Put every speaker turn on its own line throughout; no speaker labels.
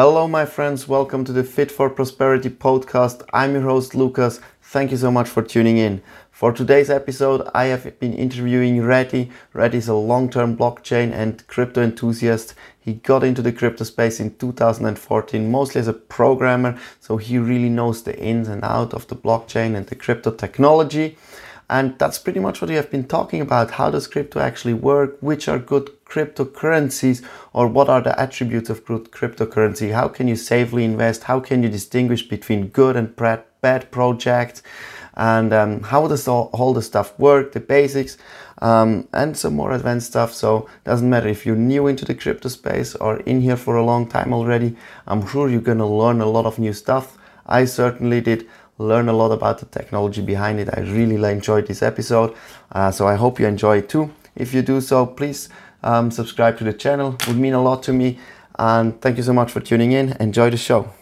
Hello, my friends. Welcome to the Fit for Prosperity podcast. I'm your host, Lukas. Thank you so much for tuning in. For today's episode, I have been interviewing Retti. Retti is a long term blockchain and crypto enthusiast. He got into the crypto space in 2014, mostly as a programmer, so he really knows the ins and out of the blockchain and the crypto technology. And that's pretty much what we have been talking about. How does crypto actually work? Which are good cryptocurrencies? Or what are the attributes of good cryptocurrency? How can you safely invest? How can you distinguish between good and bad projects? And um, how does all, all the stuff work? The basics um, and some more advanced stuff. So doesn't matter if you're new into the crypto space or in here for a long time already. I'm sure you're gonna learn a lot of new stuff. I certainly did learn a lot about the technology behind it. I really enjoyed this episode, uh, so I hope you enjoy it too. If you do so, please um, subscribe to the channel. It would mean a lot to me. And thank you so much for tuning in. Enjoy the show.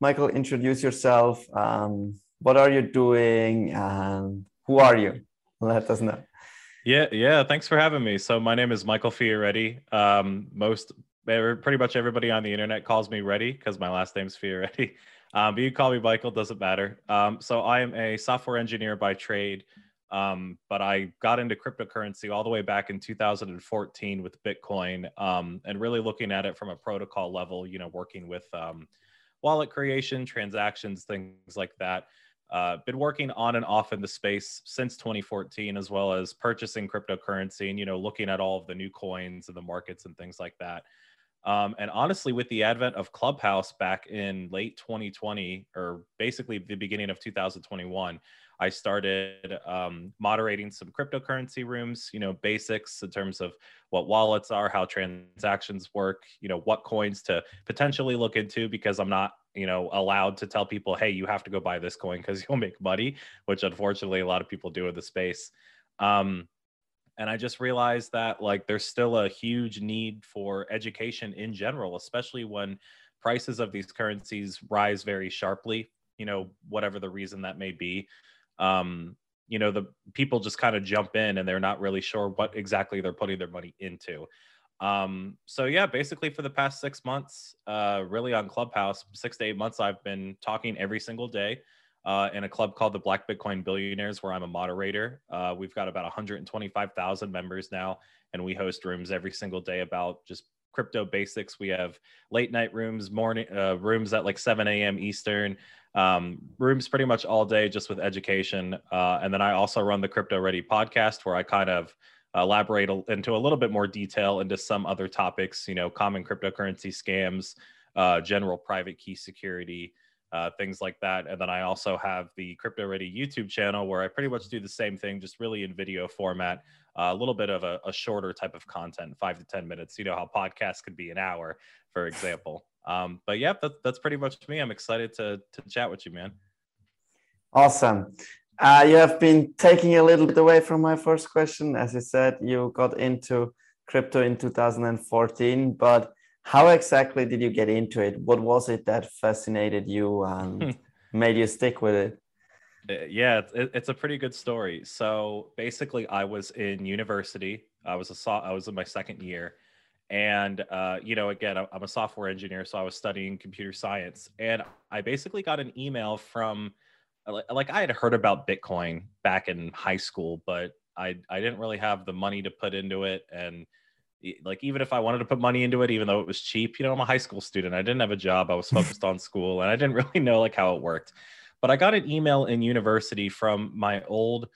Michael, introduce yourself. Um, what are you doing? And who are you? Let us know.
Yeah, yeah. Thanks for having me. So my name is Michael Fioretti. Um, most pretty much everybody on the internet calls me Retti because my last name's Fioretti. Um, but you call me Michael, doesn't matter. Um, so I am a software engineer by trade, um, but I got into cryptocurrency all the way back in 2014 with Bitcoin, um, and really looking at it from a protocol level. You know, working with um, wallet creation, transactions, things like that. Uh, been working on and off in the space since 2014, as well as purchasing cryptocurrency and you know looking at all of the new coins and the markets and things like that. Um, and honestly, with the advent of Clubhouse back in late 2020, or basically the beginning of 2021, I started um, moderating some cryptocurrency rooms, you know, basics in terms of what wallets are, how transactions work, you know, what coins to potentially look into because I'm not, you know, allowed to tell people, hey, you have to go buy this coin because you'll make money, which unfortunately a lot of people do in the space. Um, and i just realized that like there's still a huge need for education in general especially when prices of these currencies rise very sharply you know whatever the reason that may be. Um you know the people just kind of jump in and they're not really sure what exactly they're putting their money into. Um so yeah basically for the past six months uh really on clubhouse six to eight months i've been talking every single day uh, in a club called the Black Bitcoin Billionaires, where I'm a moderator. Uh, we've got about 125,000 members now, and we host rooms every single day about just crypto basics. We have late night rooms, morning uh, rooms at like 7 a.m. Eastern, um, rooms pretty much all day just with education. Uh, and then I also run the Cryptoretti podcast, where I kind of elaborate into a little bit more detail into some other topics, you know, common cryptocurrency scams, uh, general private key security uh, things like that. And then I also have the Cryptoretti YouTube channel where I pretty much do the same thing, just really in video format, uh, a little bit of a, a, shorter type of content, five to 10 minutes. You know how podcasts could be an hour, for example. Um, but yeah, that, that's pretty much me. I'm excited to, to chat with you, man.
Awesome. Uh, you have been taking a little bit away from my first question. As you said, you got into crypto in 2014, but how exactly did you get into it? What was it that fascinated you and made you stick with it?
Uh, yeah, it's, it's a pretty good story. So basically, I was in university. I was a I was in my second year, and uh, you know, again, I'm a software engineer, so I was studying computer science, and I basically got an email from like I had heard about Bitcoin back in high school, but I I didn't really have the money to put into it, and like even if I wanted to put money into it, even though it was cheap, you know, I'm a high school student. I didn't have a job. I was focused on school and I didn't really know like how it worked. But I got an email in university from my old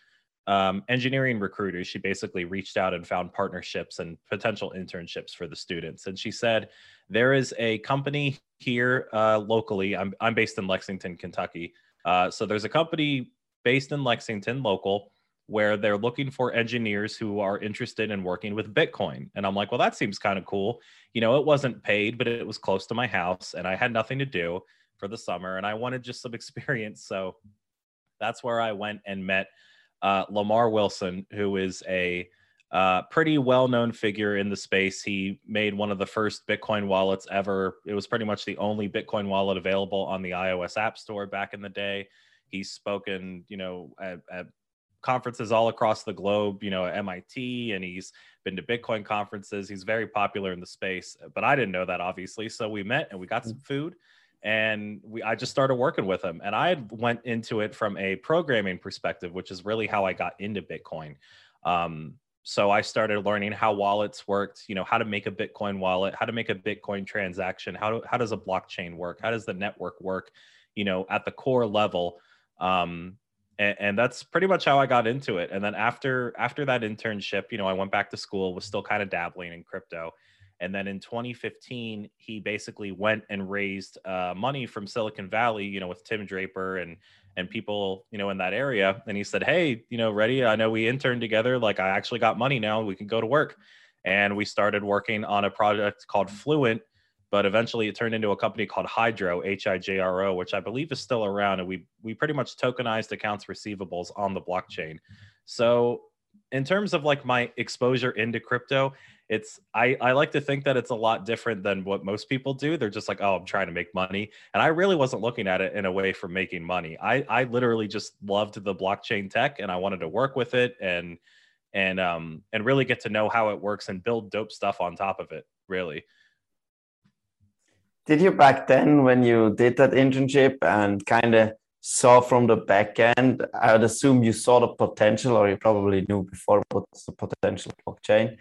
um, engineering recruiter. She basically reached out and found partnerships and potential internships for the students. And she said, there is a company here uh, locally. I'm, I'm based in Lexington, Kentucky. Uh, so there's a company based in Lexington, local where they're looking for engineers who are interested in working with Bitcoin. And I'm like, well, that seems kind of cool. You know, it wasn't paid, but it was close to my house and I had nothing to do for the summer and I wanted just some experience. So that's where I went and met uh, Lamar Wilson, who is a uh, pretty well known figure in the space. He made one of the first Bitcoin wallets ever. It was pretty much the only Bitcoin wallet available on the iOS App Store back in the day. He's spoken, you know, at, at conferences all across the globe, you know, at MIT, and he's been to Bitcoin conferences. He's very popular in the space, but I didn't know that obviously. So we met and we got some food and we I just started working with him. And I went into it from a programming perspective, which is really how I got into Bitcoin. Um, so I started learning how wallets worked, you know, how to make a Bitcoin wallet, how to make a Bitcoin transaction, how do, how does a blockchain work, how does the network work, you know, at the core level. Um, and, and, that's pretty much how I got into it. And then after after that internship, you know, I went back to school, was still kind of dabbling in crypto. And then in 2015, he basically went and raised uh, money from Silicon Valley, you know, with Tim Draper and and people, you know, in that area. And he said, "Hey, you know, Retti? I know we interned together. Like, I actually got money now. We can go to work." And we started working on a project called Fluent, but eventually it turned into a company called Hijro, H I J R O, which I believe is still around. And we we pretty much tokenized accounts receivables on the blockchain. So in terms of like my exposure into crypto, it's I, I like to think that it's a lot different than what most people do. They're just like, oh, I'm trying to make money. And I really wasn't looking at it in a way for making money. I, I literally just loved the blockchain tech and I wanted to work with it and and um and really get to know how it works and build dope stuff on top of it, really.
Did you back then when you did that internship and kind of saw from the back end, I would assume you saw the potential, or you probably knew before what's the potential blockchain.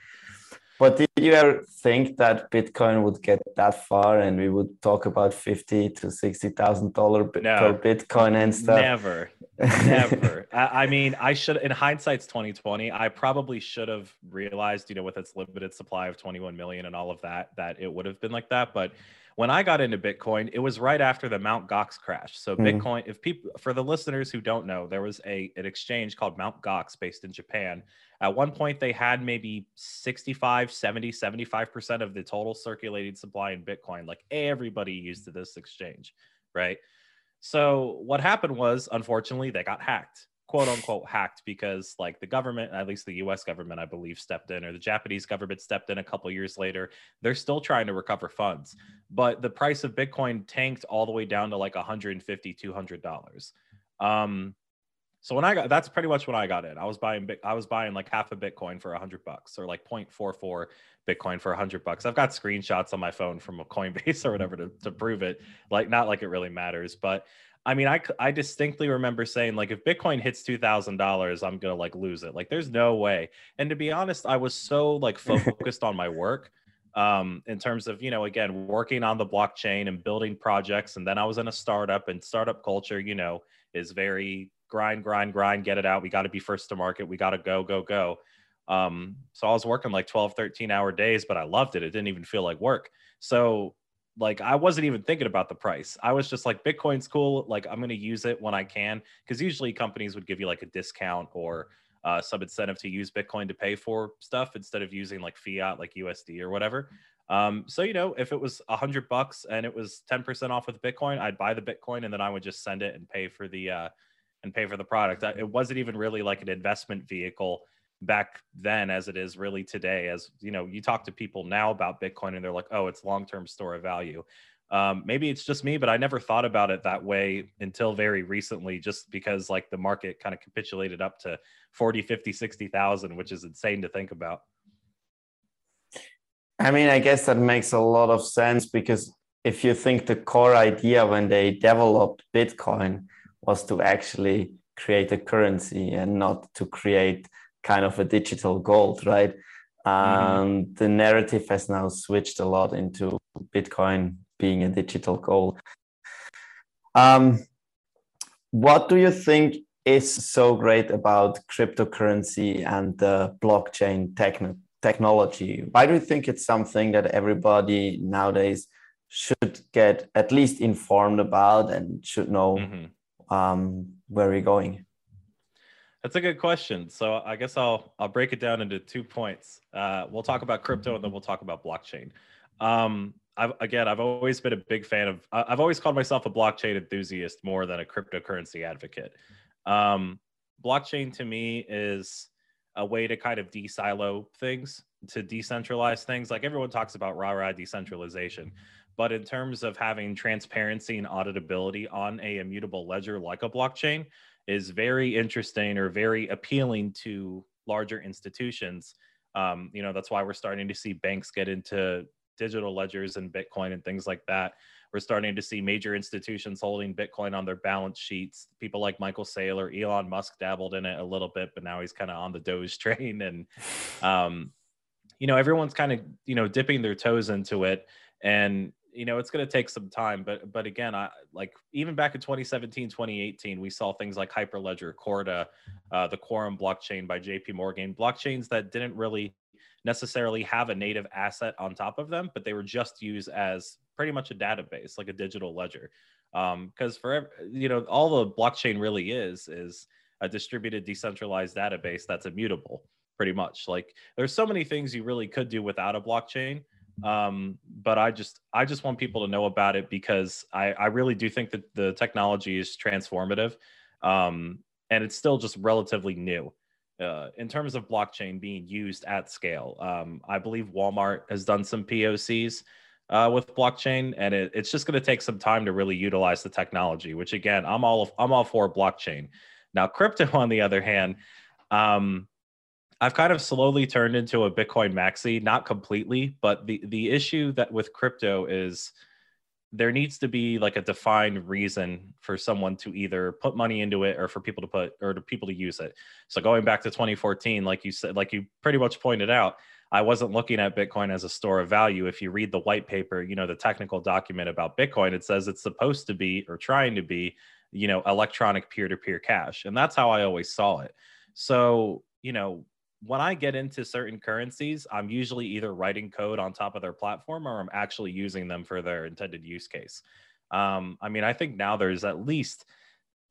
But did you ever think that Bitcoin would get that far and we would talk about fifty to sixty thousand dollar per Bitcoin and stuff?
Never, never. I, I, mean, I should. In hindsight's twenty twenty, I probably should have realized, you know, with its limited supply of twenty one million and all of that, that it would have been like that. But when I got into Bitcoin, it was right after the Mount Gox crash. So mm Bitcoin, if people for the listeners who don't know, there was a an exchange called Mount Gox based in Japan. At one point they had maybe 65, 70, 75% of the total circulating supply in Bitcoin. Like everybody used to this exchange, right? So what happened was unfortunately they got hacked quote unquote hacked because like the government at least the us government i believe stepped in or the japanese government stepped in a couple years later. They're still trying to recover funds but the price of bitcoin tanked all the way down to like 150 200 dollars. Um so when i got that's pretty much when i got in. I was buying i was buying like half a bitcoin for 100 bucks or like 0.44 bitcoin for 100 bucks. I've got screenshots on my phone from a coinbase or whatever to, to prove it. Like not like it really matters but I mean, I I distinctly remember saying like, if Bitcoin hits two thousand dollars, I'm gonna like lose it. Like, there's no way. And to be honest, I was so like focused on my work, um, in terms of you know, again, working on the blockchain and building projects. And then I was in a startup, and startup culture, you know, is very grind, grind, grind, get it out. We got to be first to market. We got to go, go, go. Um, so I was working like 12, 13 hour days, but I loved it. It didn't even feel like work. So like I wasn't even thinking about the price. I was just like Bitcoin's cool. Like I'm going to use it when I can because usually companies would give you like a discount or uh, some incentive to use Bitcoin to pay for stuff instead of using like fiat like USD or whatever. Um, so you know, if it was a hundred bucks and it was ten percent off with Bitcoin, I'd buy the Bitcoin and then I would just send it and pay for the uh, and pay for the product. It wasn't even really like an investment vehicle back then as it is really today as you know you talk to people now about bitcoin and they're like oh it's long-term store of value. Um, maybe it's just me but i never thought about it that way until very recently just because like the market kind of capitulated up to 40 50 60000 which is insane to think about.
I mean i guess that makes a lot of sense because if you think the core idea when they developed bitcoin was to actually create a currency and not to create kind of a digital gold, right? And mm-hmm. the narrative has now switched a lot into Bitcoin being a digital gold. Um, what do you think is so great about cryptocurrency and the blockchain techn- technology? Why do you think it's something that everybody nowadays should get at least informed about and should know mm-hmm. um, where we're going?
That's a good question. So I guess I'll I'll break it down into two points. Uh, we'll talk about crypto and then we'll talk about blockchain. Um, I've, again, I've always been a big fan of. I've always called myself a blockchain enthusiast more than a cryptocurrency advocate. Um, blockchain to me is a way to kind of de-silo things, to decentralize things. Like everyone talks about rah rah decentralization, but in terms of having transparency and auditability on a immutable ledger like a blockchain, is very interesting or very appealing to larger institutions. Um, you know, that's why we're starting to see banks get into digital ledgers and Bitcoin and things like that. We're starting to see major institutions holding Bitcoin on their balance sheets. People like Michael Saylor, Elon Musk dabbled in it a little bit, but now he's kind of on the Doge train. And, um, you know, everyone's kind of, you know, dipping their toes into it. And you know it's going to take some time but but again i like even back in 2017 2018 we saw things like hyperledger corda uh, the quorum blockchain by jp morgan blockchains that didn't really necessarily have a native asset on top of them but they were just used as pretty much a database like a digital ledger. Because um, for you know all the blockchain really is is a distributed decentralized database that's immutable pretty much. Like there's so many things you really could do without a blockchain um, but I just I just want people to know about it because I, I really do think that the technology is transformative, um, and it's still just relatively new. Uh, in terms of blockchain being used at scale, um, I believe Walmart has done some POCs uh, with blockchain, and it, it's just going to take some time to really utilize the technology. Which again, I'm all I'm all for blockchain. Now, crypto, on the other hand, um, I've kind of slowly turned into a Bitcoin maxi, not completely, but the the issue that with crypto is there needs to be like a defined reason for someone to either put money into it or for people to put or to people to use it. So going back to 2014, like you said, like you pretty much pointed out, I wasn't looking at Bitcoin as a store of value. If you read the white paper, you know, the technical document about Bitcoin, it says it's supposed to be or trying to be, you know, electronic peer-to-peer cash. And that's how I always saw it. So, you know, when I get into certain currencies, I'm usually either writing code on top of their platform or I'm actually using them for their intended use case. Um, I mean, I think now there's at least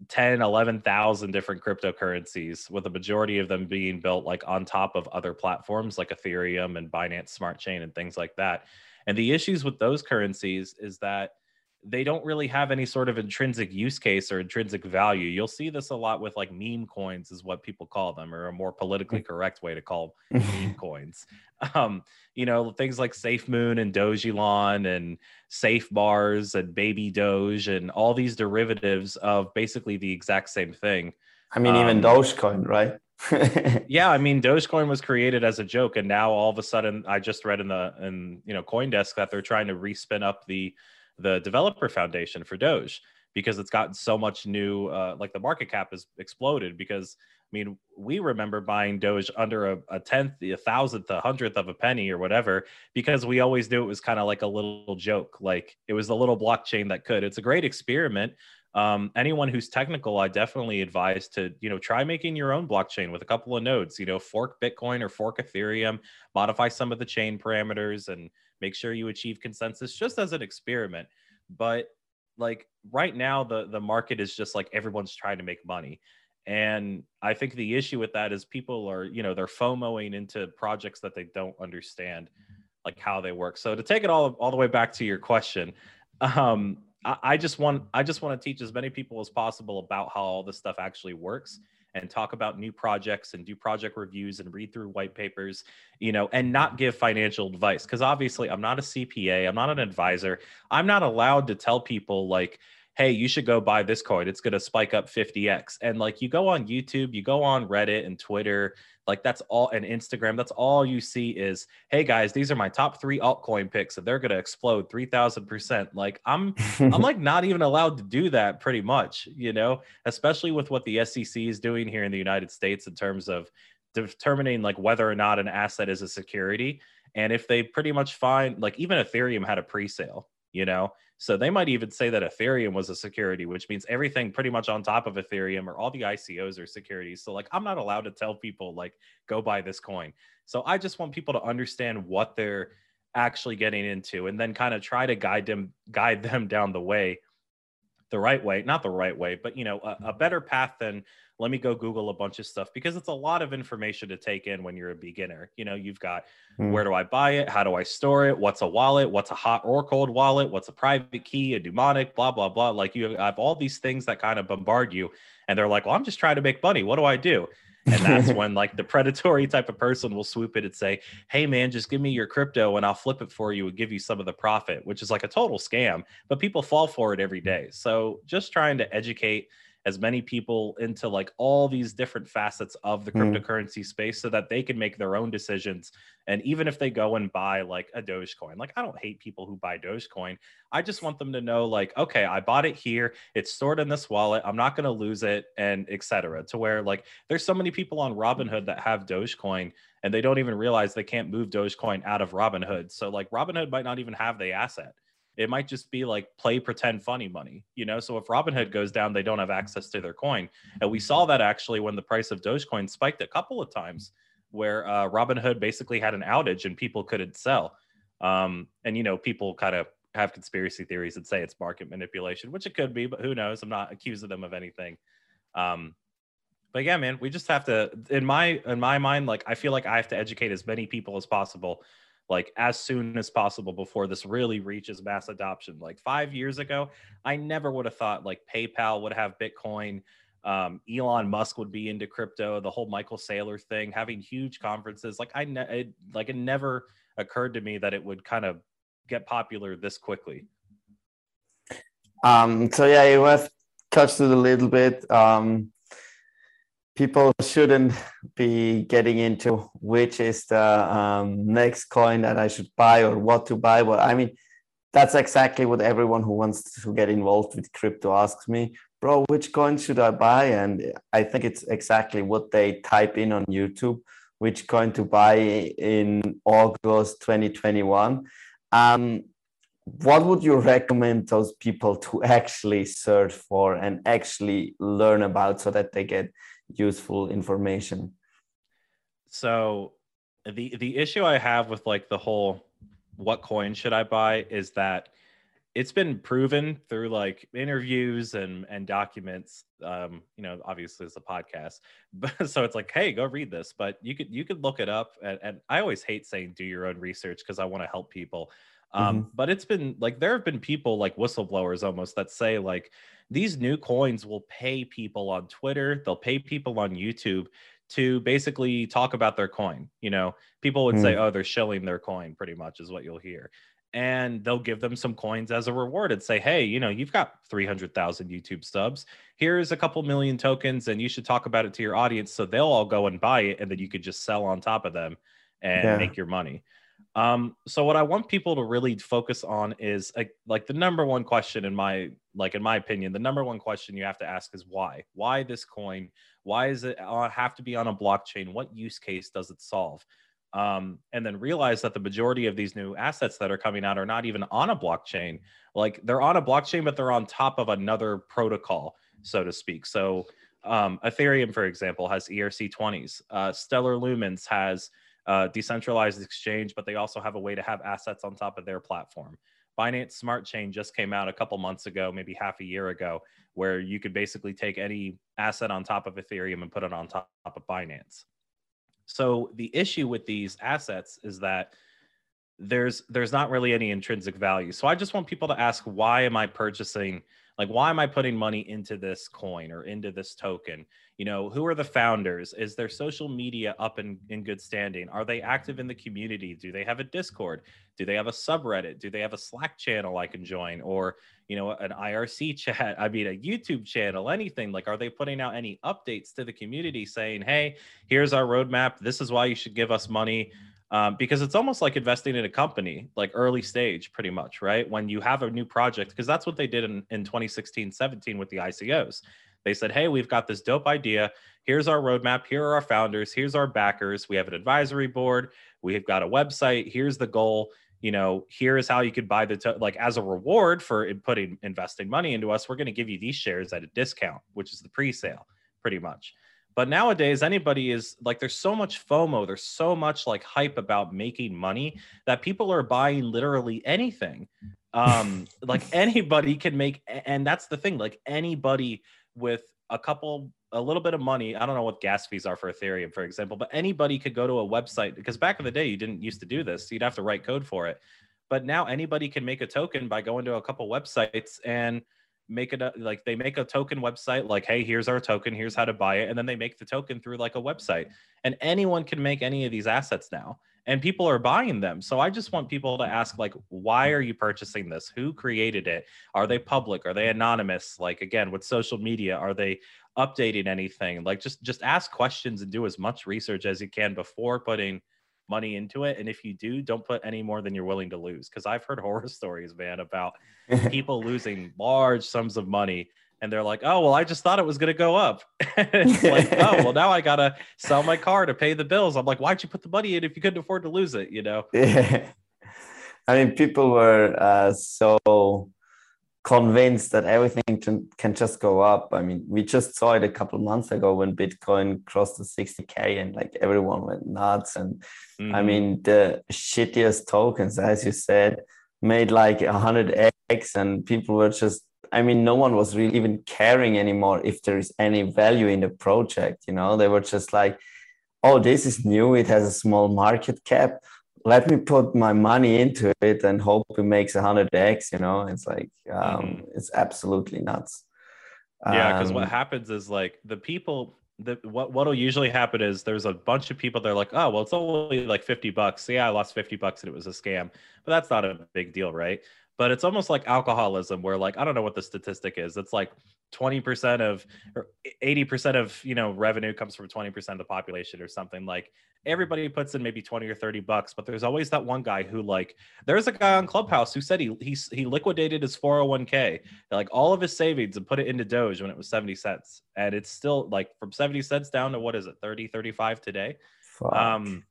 10, 11,000 different cryptocurrencies, with the majority of them being built like on top of other platforms like Ethereum and Binance Smart Chain and things like that. And the issues with those currencies is that they don't really have any sort of intrinsic use case or intrinsic value. You'll see this a lot with like meme coins, is what people call them, or a more politically mm. correct way to call meme coins. Um, you know, things like Safe Moon and Dogelon and SafeMars and Baby Doge and all these derivatives of basically the exact same thing.
I mean, um, even Dogecoin, right?
yeah, I mean, Dogecoin was created as a joke, and now all of a sudden, I just read in the in you know CoinDesk that they're trying to respin up the the developer foundation for Doge because it's gotten so much new uh, like the market cap has exploded because i mean we remember buying doge under a, a tenth a thousandth a hundredth of a penny or whatever because we always knew it was kind of like a little joke like it was a little blockchain that could. It's a great experiment. Um, anyone who's technical i definitely advise to you know try making your own blockchain with a couple of nodes you know fork bitcoin or fork ethereum modify some of the chain parameters and make sure you achieve consensus just as an experiment. But like right now the the market is just like everyone's trying to make money. And i think the issue with that is people are you know they're fomoing into projects that they don't understand like how they work. So to take it all all the way back to your question um I, I just want i just want to teach as many people as possible about how all this stuff actually works and talk about new projects and do project reviews and read through white papers, you know, and not give financial advice. Because obviously, I'm not a CPA, I'm not an advisor. I'm not allowed to tell people, like, hey, you should go buy this coin. It's going to spike up 50x. And like you go on YouTube, you go on Reddit and Twitter, like that's all and Instagram, that's all you see is, hey guys, these are my top three altcoin picks and they're going to explode 3000%. Like I'm I'm like not even allowed to do that pretty much, you know, especially with what the SEC is doing here in the United States in terms of determining like whether or not an asset is a security. And if they pretty much find like even Ethereum had a pre-sale, you know, so they might even say that Ethereum was a security, which means everything pretty much on top of Ethereum or all the ICOs are securities. So like I'm not allowed to tell people like go buy this coin. So I just want people to understand what they're actually getting into and then kind of try to guide them guide them down the way the right way, not the right way, but you know, a, a, better path than let me go Google a bunch of stuff because it's a lot of information to take in when you're a beginner. You know, you've got mm. where do I buy it? How do I store it? What's a wallet? What's a hot or cold wallet? What's a private key? A mnemonic? Blah blah blah. Like you have all these things that kind of bombard you, and they're like, "Well, I'm just trying to make money. What do I do?" And that's when like the predatory type of person will swoop it and say hey man just give me your crypto and i'll flip it for you and give you some of the profit which is like a total scam but people fall for it every day. So just trying to educate as many people into like all these different facets of the mm. cryptocurrency space so that they can make their own decisions. And even if they go and buy like a Dogecoin, like I don't hate people who buy Dogecoin. I just want them to know, like, okay, I bought it here, it's stored in this wallet, I'm not gonna lose it, and etc. To where like there's so many people on Robinhood that have Dogecoin and they don't even realize they can't move Dogecoin out of Robinhood. So like Robinhood might not even have the asset. It might just be like play pretend funny money, you know. So if Robinhood goes down, they don't have access to their coin, and we saw that actually when the price of Dogecoin spiked a couple of times, where uh, Robinhood basically had an outage and people couldn't sell. Um, and you know, people kind of have conspiracy theories and say it's market manipulation, which it could be, but who knows? I'm not accusing them of anything. Um, but yeah, man, we just have to. In my in my mind, like I feel like I have to educate as many people as possible like as soon as possible before this really reaches mass adoption. Like five years ago, I never would have thought like PayPal would have Bitcoin. Um, Elon Musk would be into crypto, the whole Michael Saylor thing, having huge conferences. Like I, ne- it, like it never occurred to me that it would kind of get popular this quickly.
Um, so yeah, you have touched it a little bit. Um, people shouldn't be getting into which is the um, next coin that I should buy or what to buy. But I mean, that's exactly what everyone who wants to get involved with crypto asks me, bro, which coin should I buy? And I think it's exactly what they type in on YouTube, which coin to buy in August 2021. Um, what would you recommend those people to actually search for and actually learn about so that they get useful information.
So the the issue i have with like the whole what coin should i buy is that it's been proven through like interviews and and documents um you know obviously it's a podcast but so it's like hey go read this but you could you could look it up and, and i always hate saying do your own research because i want to help people um, mm-hmm. But it's been like there have been people like whistleblowers almost that say like these new coins will pay people on Twitter, they'll pay people on YouTube to basically talk about their coin. You know, people would mm. say, oh, they're shilling their coin, pretty much is what you'll hear. And they'll give them some coins as a reward and say, hey, you know, you've got 300,000 YouTube subs. Here's a couple million tokens, and you should talk about it to your audience. So they'll all go and buy it, and then you could just sell on top of them and yeah. make your money. Um, so what I want people to really focus on is like, like the number one question in my like in my opinion, the number one question you have to ask is why? Why this coin? Why does it uh, have to be on a blockchain? What use case does it solve? Um, and then realize that the majority of these new assets that are coming out are not even on a blockchain. Like they're on a blockchain, but they're on top of another protocol, so to speak. So um, Ethereum, for example, has ERC20s. Uh, Stellar Lumens has decentralized exchange, but they also have a way to have assets on top of their platform. Binance Smart Chain just came out a couple months ago, maybe half a year ago, where you could basically take any asset on top of Ethereum and put it on top of Binance. So the issue with these assets is that there's there's not really any intrinsic value. So I just want people to ask why am I purchasing like why am i putting money into this coin or into this token? You know who are the founders? Is their social media up in, in good standing? Are they active in the community? Do they have a discord? Do they have a subreddit? Do they have a slack channel i can join or you know an irc chat i mean a youtube channel anything? Like are they putting out any updates to the community saying hey here's our roadmap. This is why you should give us money um, because it's almost like investing in a company, like early stage, pretty much, right? When you have a new project, because that's what they did in, in 2016 17 with the ICOs. They said, hey, we've got this dope idea. Here's our roadmap. Here are our founders. Here's our backers. We have an advisory board. We've got a website. Here's the goal. You know, here is how you could buy the, to- like, as a reward for putting investing money into us, we're going to give you these shares at a discount, which is the pre sale, pretty much. But nowadays, anybody is like, there's so much FOMO, there's so much like hype about making money that people are buying literally anything. Um, like anybody can make, and that's the thing, like anybody with a couple, a little bit of money. I don't know what gas fees are for Ethereum, for example, but anybody could go to a website because back in the day, you didn't used to do this. You'd have to write code for it. But now anybody can make a token by going to a couple websites and make it a, like they make a token website like hey here's our token here's how to buy it and then they make the token through like a website and anyone can make any of these assets now and people are buying them. So I just want people to ask like why are you purchasing this? Who created it? Are they public? Are they anonymous? Like again, with social media, are they updating anything? Like just just ask questions and do as much research as you can before putting money into it. And if you do, don't put any more than you're willing to lose. Because I've heard horror stories, man, about people losing large sums of money and they're like, "Oh, well, I just thought it was going to go up." it's like, "Oh, well, now I got to sell my car to pay the bills." I'm like, "Why'd you put the money in if you couldn't afford to lose it?" You know?
Yeah. I mean, people were uh, so convinced that everything can just go up. I mean, we just saw it a couple months ago when Bitcoin crossed the 60k, and like everyone went nuts. And mm-hmm. I mean, the shittiest tokens, as you said, made like 100x, and people were just I mean, no one was really even caring anymore if there is any value in the project. You know, they were just like, oh, this is new. It has a small market cap. Let me put my money into it and hope it makes 100x. You know, it's like, um, mm-hmm. it's absolutely nuts.
Yeah, because um, what happens is like the people the, what what'll usually happen is there's a bunch of people they're like, oh well, it's only like 50 bucks. Yeah, I lost 50 bucks and it was a scam, but that's not a big deal, right? But it's almost like alcoholism where like i don't know what the statistic is. It's like 20% of or 80% of you know revenue comes from 20% of the population or something. Like everybody puts in maybe 20 or 30 bucks but there's always that one guy who like there's a guy on clubhouse who said he he, he liquidated his 401k like all of his savings and put it into doge when it was 70 cents. And it's still like from 70 cents down to what is it 30 35 today? Fuck. um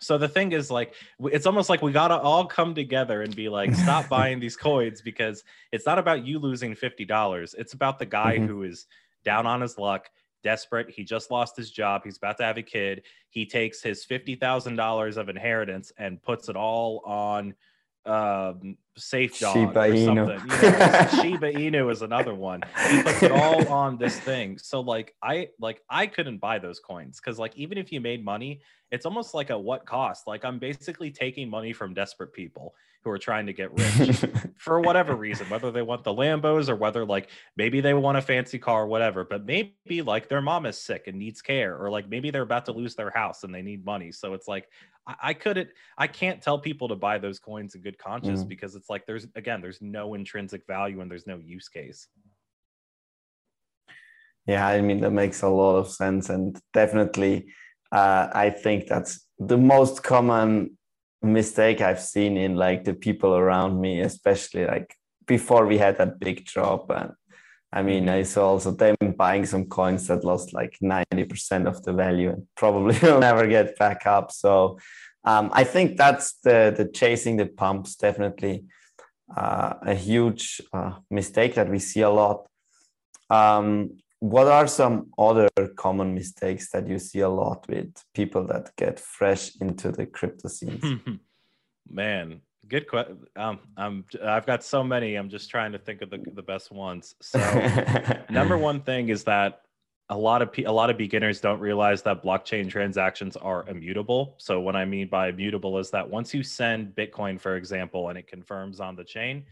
so the thing is like it's almost like we got to all come together and be like stop buying these coins because it's not about you losing $50 it's about the guy mm-hmm. who is down on his luck desperate. He just lost his job. He's about to have a kid. He takes his $50,000 of inheritance and puts it all on um, safe dog Shiba or Inu. something. You know, Shiba Inu is another one. He puts it all on this thing. So like I like I couldn't buy those coins because like even if you made money, it's almost like a what cost. Like I'm basically taking money from desperate people who are trying to get rich for whatever reason, whether they want the Lambos or whether like maybe they want a fancy car or whatever, but maybe like their mom is sick and needs care, or like maybe they're about to lose their house and they need money. So it's like I, I couldn't I can't tell people to buy those coins in good conscience mm. because it's like there's again, there's no intrinsic value and there's no use case.
Yeah, I mean that makes a lot of sense and definitely uh, I think that's the most common mistake I've seen in like the people around me, especially like before we had that big drop. And I mean. I saw also them buying some coins that lost like 90% of the value and probably will never get back up. So um, I think that's the, the chasing the pumps, definitely uh, a huge uh, mistake that we see a lot. Um, what are some other common mistakes that you see a lot with people that get fresh into the crypto scene?
Man, good question. Um, I'm I've got so many. I'm just trying to think of the, the best ones. So, number one thing is that a lot of a lot of beginners don't realize that blockchain transactions are immutable. So, what I mean by immutable is that once you send Bitcoin, for example, and it confirms on the chain,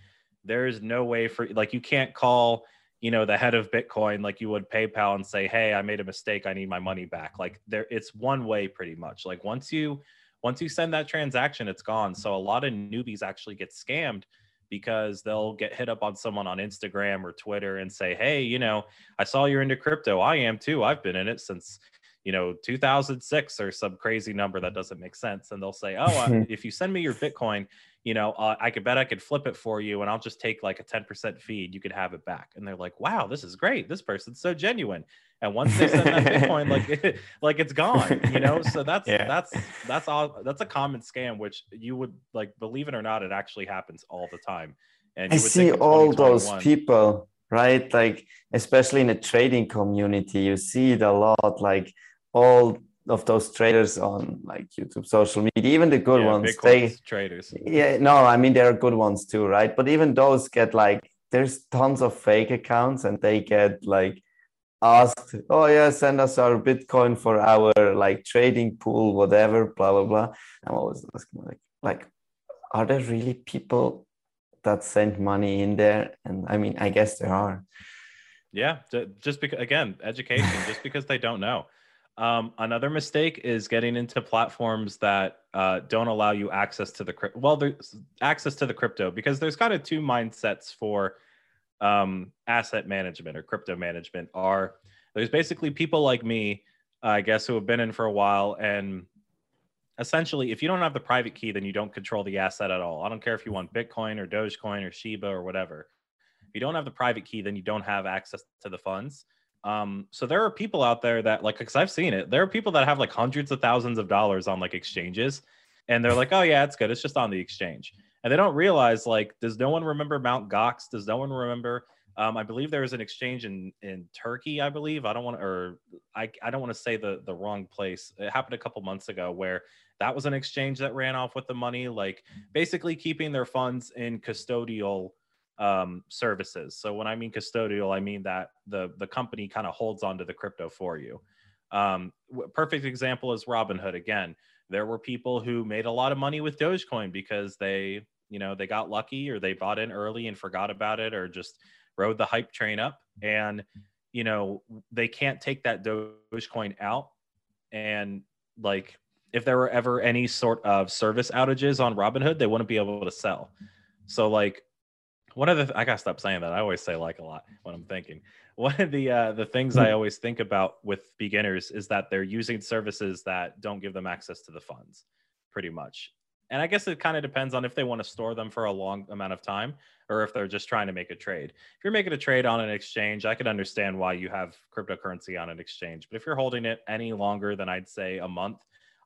there is no way for like you can't call you know the head of bitcoin like you would paypal and say hey i made a mistake. I need my money back. Like there it's one way pretty much. Like once you once you send that transaction it's gone. So a lot of newbies actually get scammed because they'll get hit up on someone on instagram or twitter and say hey you know i saw you're into crypto. I am too. I've been in it since you know 2006 or some crazy number that doesn't make sense and they'll say oh uh, if you send me your bitcoin you know uh, i could bet i could flip it for you and i'll just take like a 10% feed you could have it back. And they're like wow this is great. This person's so genuine. And once they send that bitcoin like like it's gone you know? So that's yeah. that's that's all that's a common scam which you would like believe it or not it actually happens all the time.
And i see all those people right? Like especially in the trading community you see it a lot like all of those traders on like YouTube, social media, even the good yeah, ones, they
traders.
Yeah, no, I mean there are good ones too, right? But even those get like there's tons of fake accounts and they get like asked, oh yeah, send us our Bitcoin for our like trading pool, whatever, blah blah blah. I'm always asking like, like, are there really people that send money in there? And I mean, I guess there are.
Yeah, just because again, education, just because they don't know Um, another mistake is getting into platforms that uh, don't allow you access to the crypto. Well, there's access to the crypto because there's kind of two mindsets for um, asset management or crypto management. Are there's basically people like me, I guess, who have been in for a while, and essentially, if you don't have the private key, then you don't control the asset at all. I don't care if you want Bitcoin or Dogecoin or Shiba or whatever. If you don't have the private key, then you don't have access to the funds. Um, so there are people out there that like, because I've seen it, there are people that have like hundreds of thousands of dollars on like exchanges, and they're like, oh yeah, it's good, it's just on the exchange, and they don't realize like, does no one remember Mount Gox? Does no one remember? Um, I believe there is an exchange in in Turkey. I believe I don't want to, or I I don't want to say the the wrong place. It happened a couple months ago where that was an exchange that ran off with the money, like basically keeping their funds in custodial um, services. So when I mean custodial, I mean that the the company kind of holds onto the crypto for you. Um, perfect example is Robinhood. Again, there were people who made a lot of money with Dogecoin because they, you know, they got lucky or they bought in early and forgot about it or just rode the hype train up. And you know, they can't take that Dogecoin out. And like, if there were ever any sort of service outages on Robinhood, they wouldn't be able to sell. So like one of the I gotta stop saying that. I always say like a lot when I'm thinking. One of the uh, the things I mm. always think about with beginners is that they're using services that don't give them access to the funds, pretty much. And I guess it kind of depends on if they want to store them for a long amount of time or if they're just trying to make a trade. If you're making a trade on an exchange, I could understand why you have cryptocurrency on an exchange. But if you're holding it any longer than I'd say a month,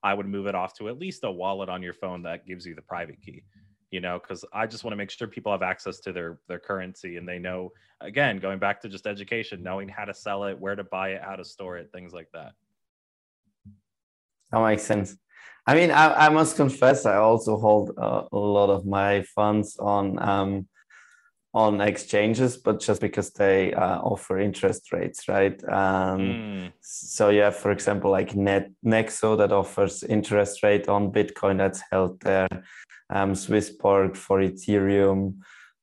I would move it off to at least a wallet on your phone that gives you the private key you know because i just want to make sure people have access to their their currency and they know again going back to just education knowing how to sell it where to buy it how to store it things like that.
That makes sense. I mean i, I must confess i also hold a, a lot of my funds on um, on exchanges but just because they uh, offer interest rates right um, mm. so you have for example like net nexo that offers interest rate on bitcoin that's held there um, SwissBorg for Ethereum.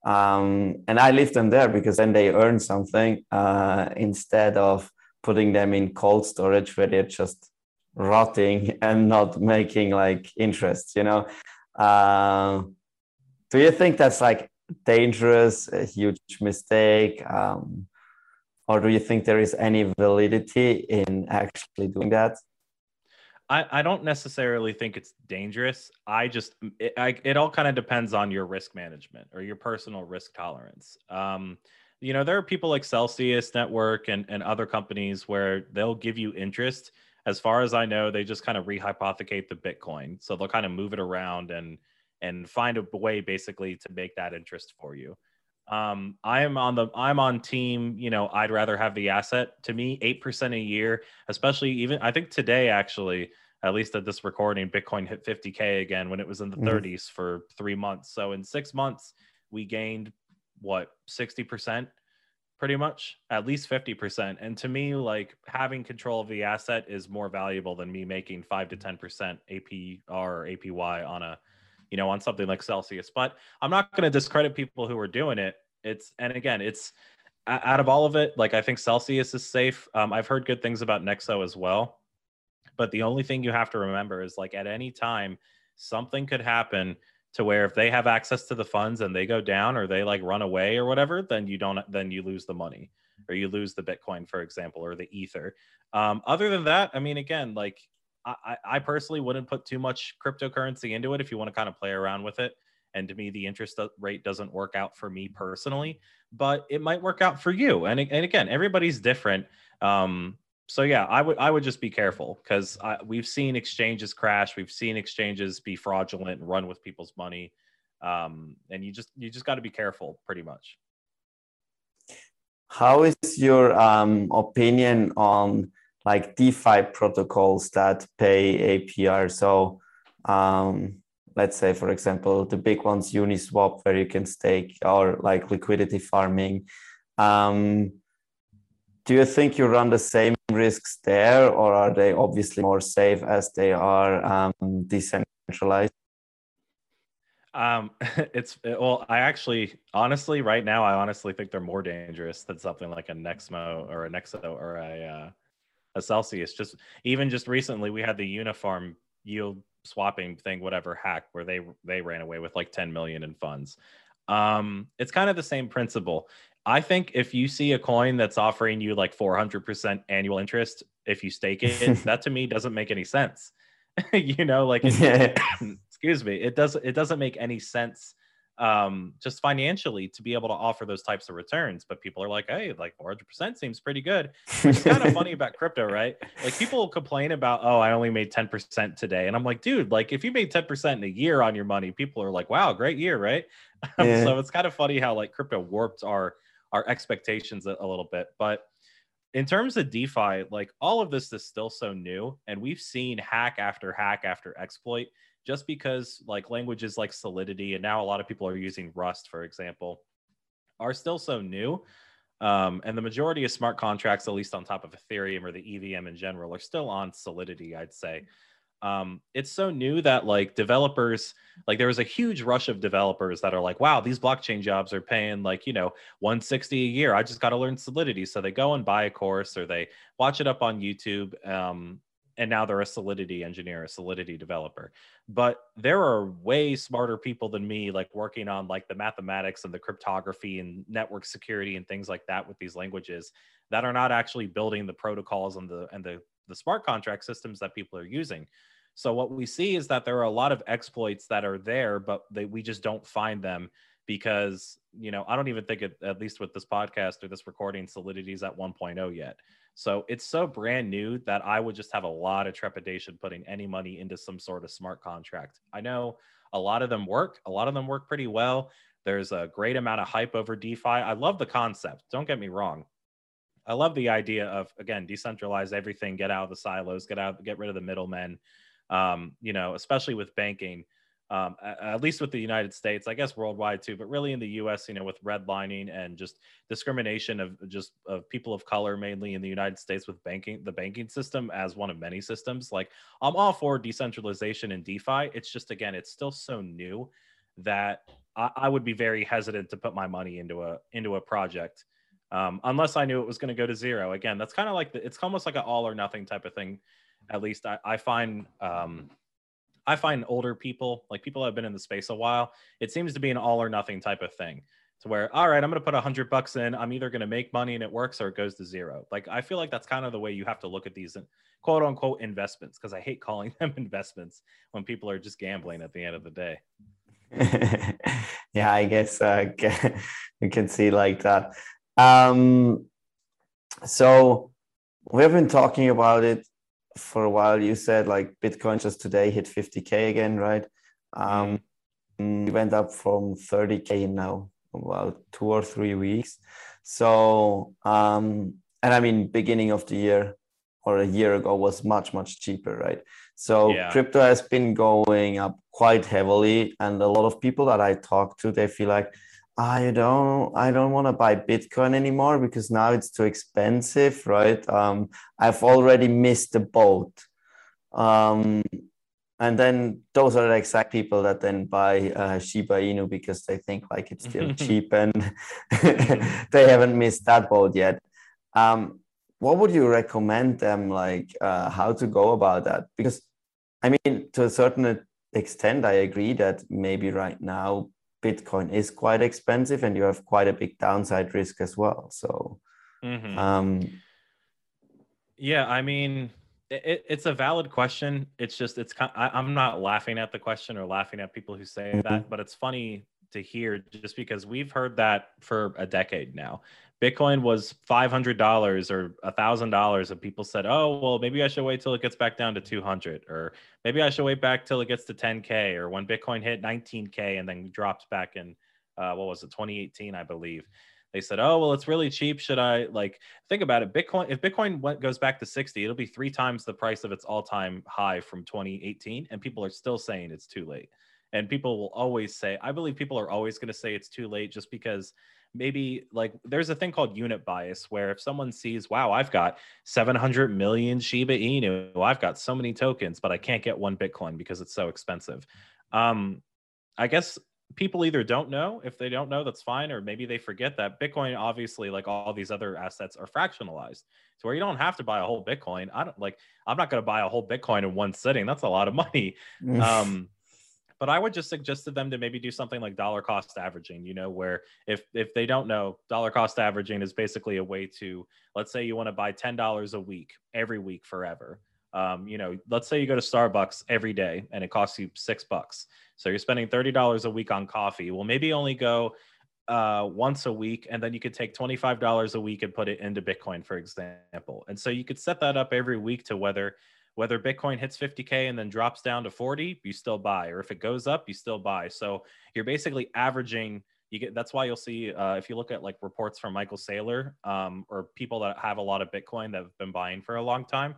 Um, and I leave them there because then they earn something uh, instead of putting them in cold storage where they're just rotting and not making like interest, you know. Uh, do you think that's like dangerous, a huge mistake? Um, or do you think there is any validity in actually doing that?
I, I don't necessarily think it's dangerous. I just it, I, it all kind of depends on your risk management or your personal risk tolerance. Um, you know, there are people like Celsius Network and, and other companies where they'll give you interest. As far as I know, they just kind of rehypothecate the Bitcoin. So they'll kind of move it around and and find a way basically to make that interest for you. Um, I am on the I'm on team, you know, I'd rather have the asset. To me, 8% a year, especially even I think today actually, at least at this recording, Bitcoin hit 50k again when it was in the mm-hmm. 30s for 3 months. So in 6 months, we gained what, 60% pretty much, at least 50%. And to me, like having control of the asset is more valuable than me making 5 to 10% APR or APY on a you know, on something like Celsius. But I'm not going to discredit people who are doing it. It's and again, it's out of all of it, like I think Celsius is safe. Um, I've heard good things about Nexo as well. But the only thing you have to remember is like at any time, something could happen to where if they have access to the funds and they go down or they like run away or whatever, then you don't then you lose the money or you lose the Bitcoin, for example, or the Ether. Um, other than that, I mean, again, like I, I personally wouldn't put too much cryptocurrency into it if you want to kind of play around with it. And to me, the interest rate doesn't work out for me personally, but it might work out for you. And, and again, everybody's different. Um, so yeah, I would I would just be careful because we've seen exchanges crash, we've seen exchanges be fraudulent and run with people's money, um, and you just you just got to be careful, pretty much.
How is your um, opinion on like DeFi protocols that pay APR. So um, let's say, for example, the big ones, Uniswap, where you can stake or like liquidity farming. Um, do you think you run the same risks there, or are they obviously more safe as they are um, decentralized?
Um, it's well, I actually, honestly, right now, I honestly think they're more dangerous than something like a Nexmo or a Nexo or a uh, a Celsius. Just even just recently, we had the uniform yield swapping thing, whatever hack, where they they ran away with like 10 million in funds. Um, it's kind of the same principle. I think if you see a coin that's offering you like 400% annual interest if you stake it, that to me doesn't make any sense. you know, like excuse me, it doesn't it doesn't make any sense um, just financially to be able to offer those types of returns. But people are like, hey, like 400% seems pretty good. It's kind of funny about crypto, right? Like people complain about, oh, I only made 10% today. And I'm like, dude, like if you made 10% in a year on your money, people are like, wow, great year, right? Yeah. so it's kind of funny how like crypto warped our our expectations a, a little bit. But in terms of DeFi, like all of this is still so new, and we've seen hack after hack after exploit just because like languages like Solidity and now a lot of people are using Rust, for example, are still so new. Um, and the majority of smart contracts, at least on top of Ethereum or the EVM in general, are still on Solidity, I'd say. Um, it's so new that like developers, like there was a huge rush of developers that are like, wow, these blockchain jobs are paying like, you know, 160 a year. I just got to learn Solidity. So they go and buy a course or they watch it up on YouTube. Um, and now they're a solidity engineer a solidity developer. But there are way smarter people than me like working on like the mathematics and the cryptography and network security and things like that with these languages that are not actually building the protocols and the and the the smart contract systems that people are using. So what we see is that there are a lot of exploits that are there but they, we just don't find them because you know i don't even think it, at least with this podcast or this recording solidity is at 1.0 yet so it's so brand new that I would just have a lot of trepidation putting any money into some sort of smart contract. I know a lot of them work, a lot of them work pretty well. There's a great amount of hype over DeFi. I love the concept. Don't get me wrong. I love the idea of again decentralize everything, get out of the silos, get out, get rid of the middlemen. Um, you know, especially with banking um, at least with the United States, I guess worldwide too, but really in the U.S., you know, with redlining and just discrimination of just of people of color, mainly in the United States, with banking the banking system as one of many systems. Like I'm all for decentralization and DeFi. It's just again, it's still so new that I, I would be very hesitant to put my money into a into a project um, unless I knew it was going to go to zero. Again, that's kind of like the, it's almost like an all or nothing type of thing. At least I, I find. Um, I find older people, like people that have been in the space a while, it seems to be an all or nothing type of thing. To where, all right, I'm going to put a hundred bucks in. I'm either going to make money and it works, or it goes to zero. Like I feel like that's kind of the way you have to look at these quote unquote investments, because I hate calling them investments when people are just gambling at the end of the day.
yeah, I guess uh, you can see like that. Um, so we have been talking about it for a while you said like bitcoin just today hit 50k again right? Um we went up from 30k now about two or three weeks. So um and i mean beginning of the year or a year ago was much much cheaper right? So yeah. crypto has been going up quite heavily and a lot of people that i talk to they feel like I don't I don't want to buy Bitcoin anymore because now it's too expensive, right? Um, I've already missed the boat. Um, and then those are the exact people that then buy uh, Shiba Inu because they think like it's still cheap and they haven't missed that boat yet. Um, what would you recommend them like uh, how to go about that? Because I mean, to a certain extent, I agree that maybe right now Bitcoin is quite expensive and you have quite a big downside risk as well. So, mm-hmm. um,
yeah, I mean, it, it's a valid question. It's just, it's, I, I'm not laughing at the question or laughing at people who say mm-hmm. that, but it's funny to hear just because we've heard that for a decade now. Bitcoin was five hundred dollars or a thousand dollars, and people said, "Oh, well, maybe I should wait till it gets back down to two hundred, or maybe I should wait back till it gets to ten k, or when Bitcoin hit nineteen k and then dropped back in uh, what was it, twenty eighteen, I believe." They said, "Oh, well, it's really cheap. Should I like think about it? Bitcoin, if Bitcoin went, goes back to sixty, it'll be three times the price of its all-time high from 2018, and people are still saying it's too late." And people will always say, I believe people are always going to say it's too late just because maybe like there's a thing called unit bias where if someone sees, wow, I've got 700 million Shiba Inu, I've got so many tokens, but I can't get one Bitcoin because it's so expensive. Um, I guess people either don't know. If they don't know, that's fine, or maybe they forget that Bitcoin, obviously, like all these other assets, are fractionalized. So where you don't have to buy a whole Bitcoin. I don't like. I'm not going to buy a whole Bitcoin in one sitting. That's a lot of money. um, but I would just suggest to them to maybe do something like dollar cost averaging, you know, where if if they don't know, dollar cost averaging is basically a way to let's say you want to buy $10 a week every week forever. Um, you know, let's say you go to Starbucks every day and it costs you six bucks. So you're spending $30 a week on coffee. Well, maybe only go uh, once a week, and then you could take $25 a week and put it into Bitcoin, for example. And so you could set that up every week to whether whether Bitcoin hits 50K and then drops down to 40, you still buy. Or if it goes up, you still buy. So you're basically averaging. You get that's why you'll see uh, if you look at like reports from Michael Saylor um, or people that have a lot of Bitcoin that have been buying for a long time.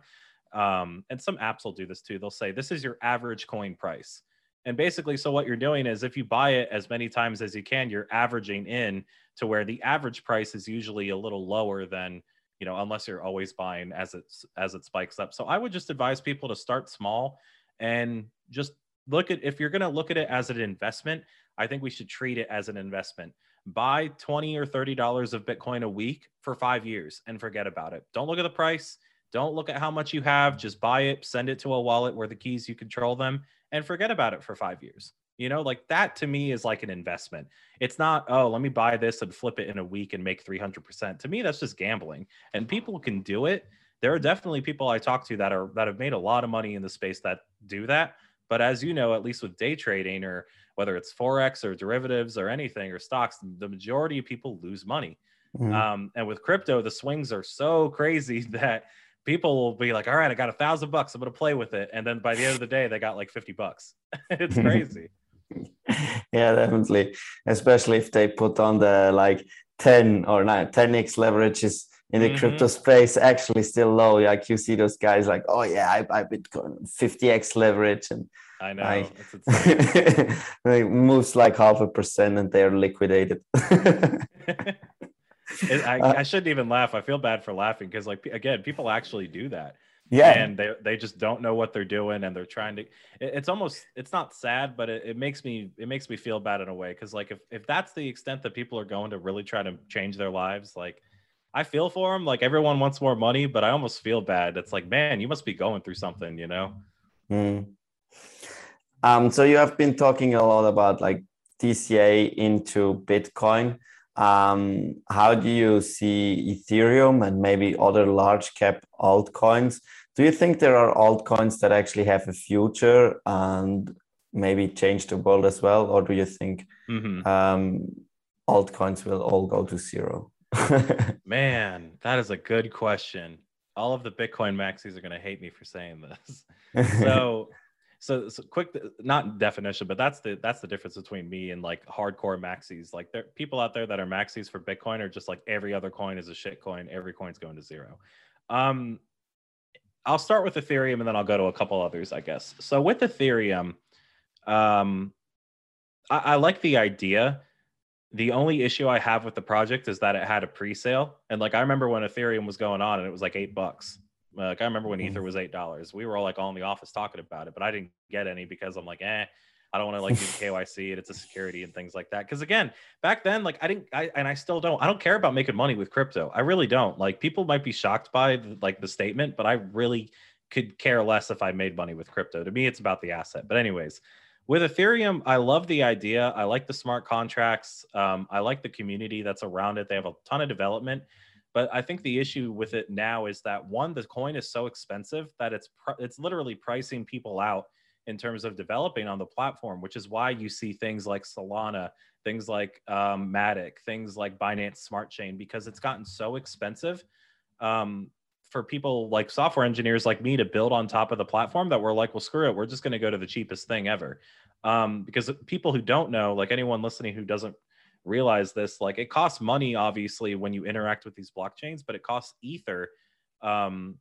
Um, and some apps will do this too. They'll say this is your average coin price. And basically, so what you're doing is if you buy it as many times as you can, you're averaging in to where the average price is usually a little lower than you know unless you're always buying as it's as it spikes up. So i would just advise people to start small and just look at if you're going to look at it as an investment i think we should treat it as an investment. Buy 20 or 30 dollars of bitcoin a week for five years and forget about it. Don't look at the price. Don't look at how much you have. Just buy it send it to a wallet where the keys you control them and forget about it for five years you know, like that to me is like an investment. It's not, oh, let me buy this and flip it in a week and make 300%. To me, that's just gambling. And people can do it. There are definitely people I talk to that are that have made a lot of money in the space that do that. But as you know, at least with day trading or whether it's forex or derivatives or anything or stocks, the majority of people lose money. Mm-hmm. Um, and with crypto, the swings are so crazy that people will be like, "All right, I got a thousand bucks. I'm gonna play with it," and then by the end of the day, they got like fifty bucks. it's crazy.
yeah, definitely. Especially if they put on the like 10 or 9, 10x leverages in the mm-hmm. crypto space actually still low. Like you see those guys like, oh yeah, I buy Bitcoin 50x leverage and
I know
I, it moves like half a percent and they're liquidated.
I, uh, I shouldn't even laugh. I feel bad for laughing because like again, people actually do that
yeah.
and they they just don't know what they're doing and they're trying to it, it's almost it's not sad but it, it makes me it makes me feel bad in a way because like if, if that's the extent that people are going to really try to change their lives like i feel for them like everyone wants more money but i almost feel bad. It's like man you must be going through something you know?
Mm. um so you have been talking a lot about like DCA into bitcoin um, how do you see Ethereum and maybe other large cap altcoins? Do you think there are altcoins that actually have a future and maybe change the world as well? Or do you think mm-hmm. um, altcoins will all go to zero?
Man, that is a good question. All of the Bitcoin maxis are going to hate me for saying this. So, so, so quick not definition but that's the that's the difference between me and like hardcore maxis. Like there people out there that are maxis for bitcoin are just like every other coin is a shit coin. Every coin's going to zero. Um i'll start with ethereum and then i'll go to a couple others i guess. So with ethereum um i, I like the idea. The only issue i have with the project is that it had a pre-sale. And like i remember when ethereum was going on and it was like eight bucks like I remember when Ether mm-hmm. was eight dollars, we were all like all in the office talking about it, but I didn't get any because I'm like, eh, I don't want to like do KYC and it's a security and things like that. Because again, back then, like I didn't, I and I still don't. I don't care about making money with crypto. I really don't. Like people might be shocked by the, like the statement, but I really could care less if I made money with crypto. To me, it's about the asset. But anyways, with Ethereum, I love the idea. I like the smart contracts. Um, I like the community that's around it. They have a ton of development. But I think the issue with it now is that one, the coin is so expensive that it's pr- it's literally pricing people out in terms of developing on the platform, which is why you see things like Solana, things like um, Matic, things like Binance Smart Chain, because it's gotten so expensive um, for people like software engineers like me to build on top of the platform that we're like, well, screw it, we're just going to go to the cheapest thing ever. Um, because people who don't know, like anyone listening who doesn't realize this like it costs money obviously when you interact with these blockchains but it costs ether um,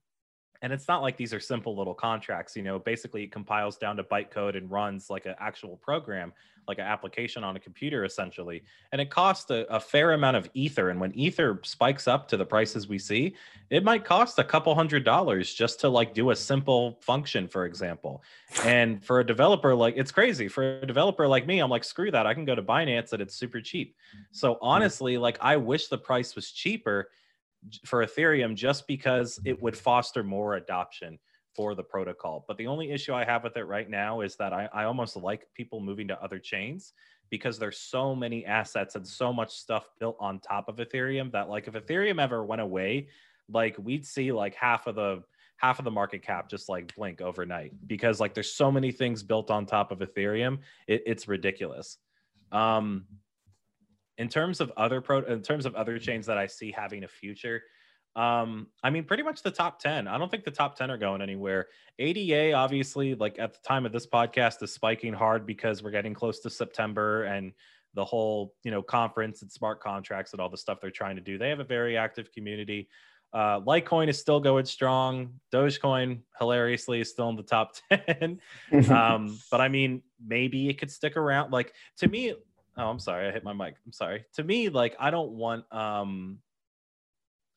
and it's not like these are simple little contracts you know basically it compiles down to bytecode and runs like an actual program like an application on a computer essentially and it costs a, a, fair amount of ether and when ether spikes up to the prices we see it might cost a couple hundred dollars just to like do a simple function for example. And for a developer like it's crazy. For a developer like me i'm like screw that i can go to binance and it's super cheap. So hmm. honestly like i wish the price was cheaper for Ethereum just because it would foster more adoption for the protocol. But the only issue I have with it right now is that I, I almost like people moving to other chains because there's so many assets and so much stuff built on top of Ethereum that like if Ethereum ever went away, like we'd see like half of the half of the market cap just like blink overnight because like there's so many things built on top of Ethereum, it, it's ridiculous. Um, in terms of other pro in terms of other chains that I see having a future, um, I mean, pretty much the top 10. I don't think the top 10 are going anywhere. ADA, obviously, like at the time of this podcast, is spiking hard because we're getting close to September and the whole, you know, conference and smart contracts and all the stuff they're trying to do. They have a very active community. Uh, Litecoin is still going strong. Dogecoin, hilariously, is still in the top 10. um, but I mean, maybe it could stick around. Like to me, Oh, I'm sorry. I hit my mic. I'm sorry. To me, like I don't want um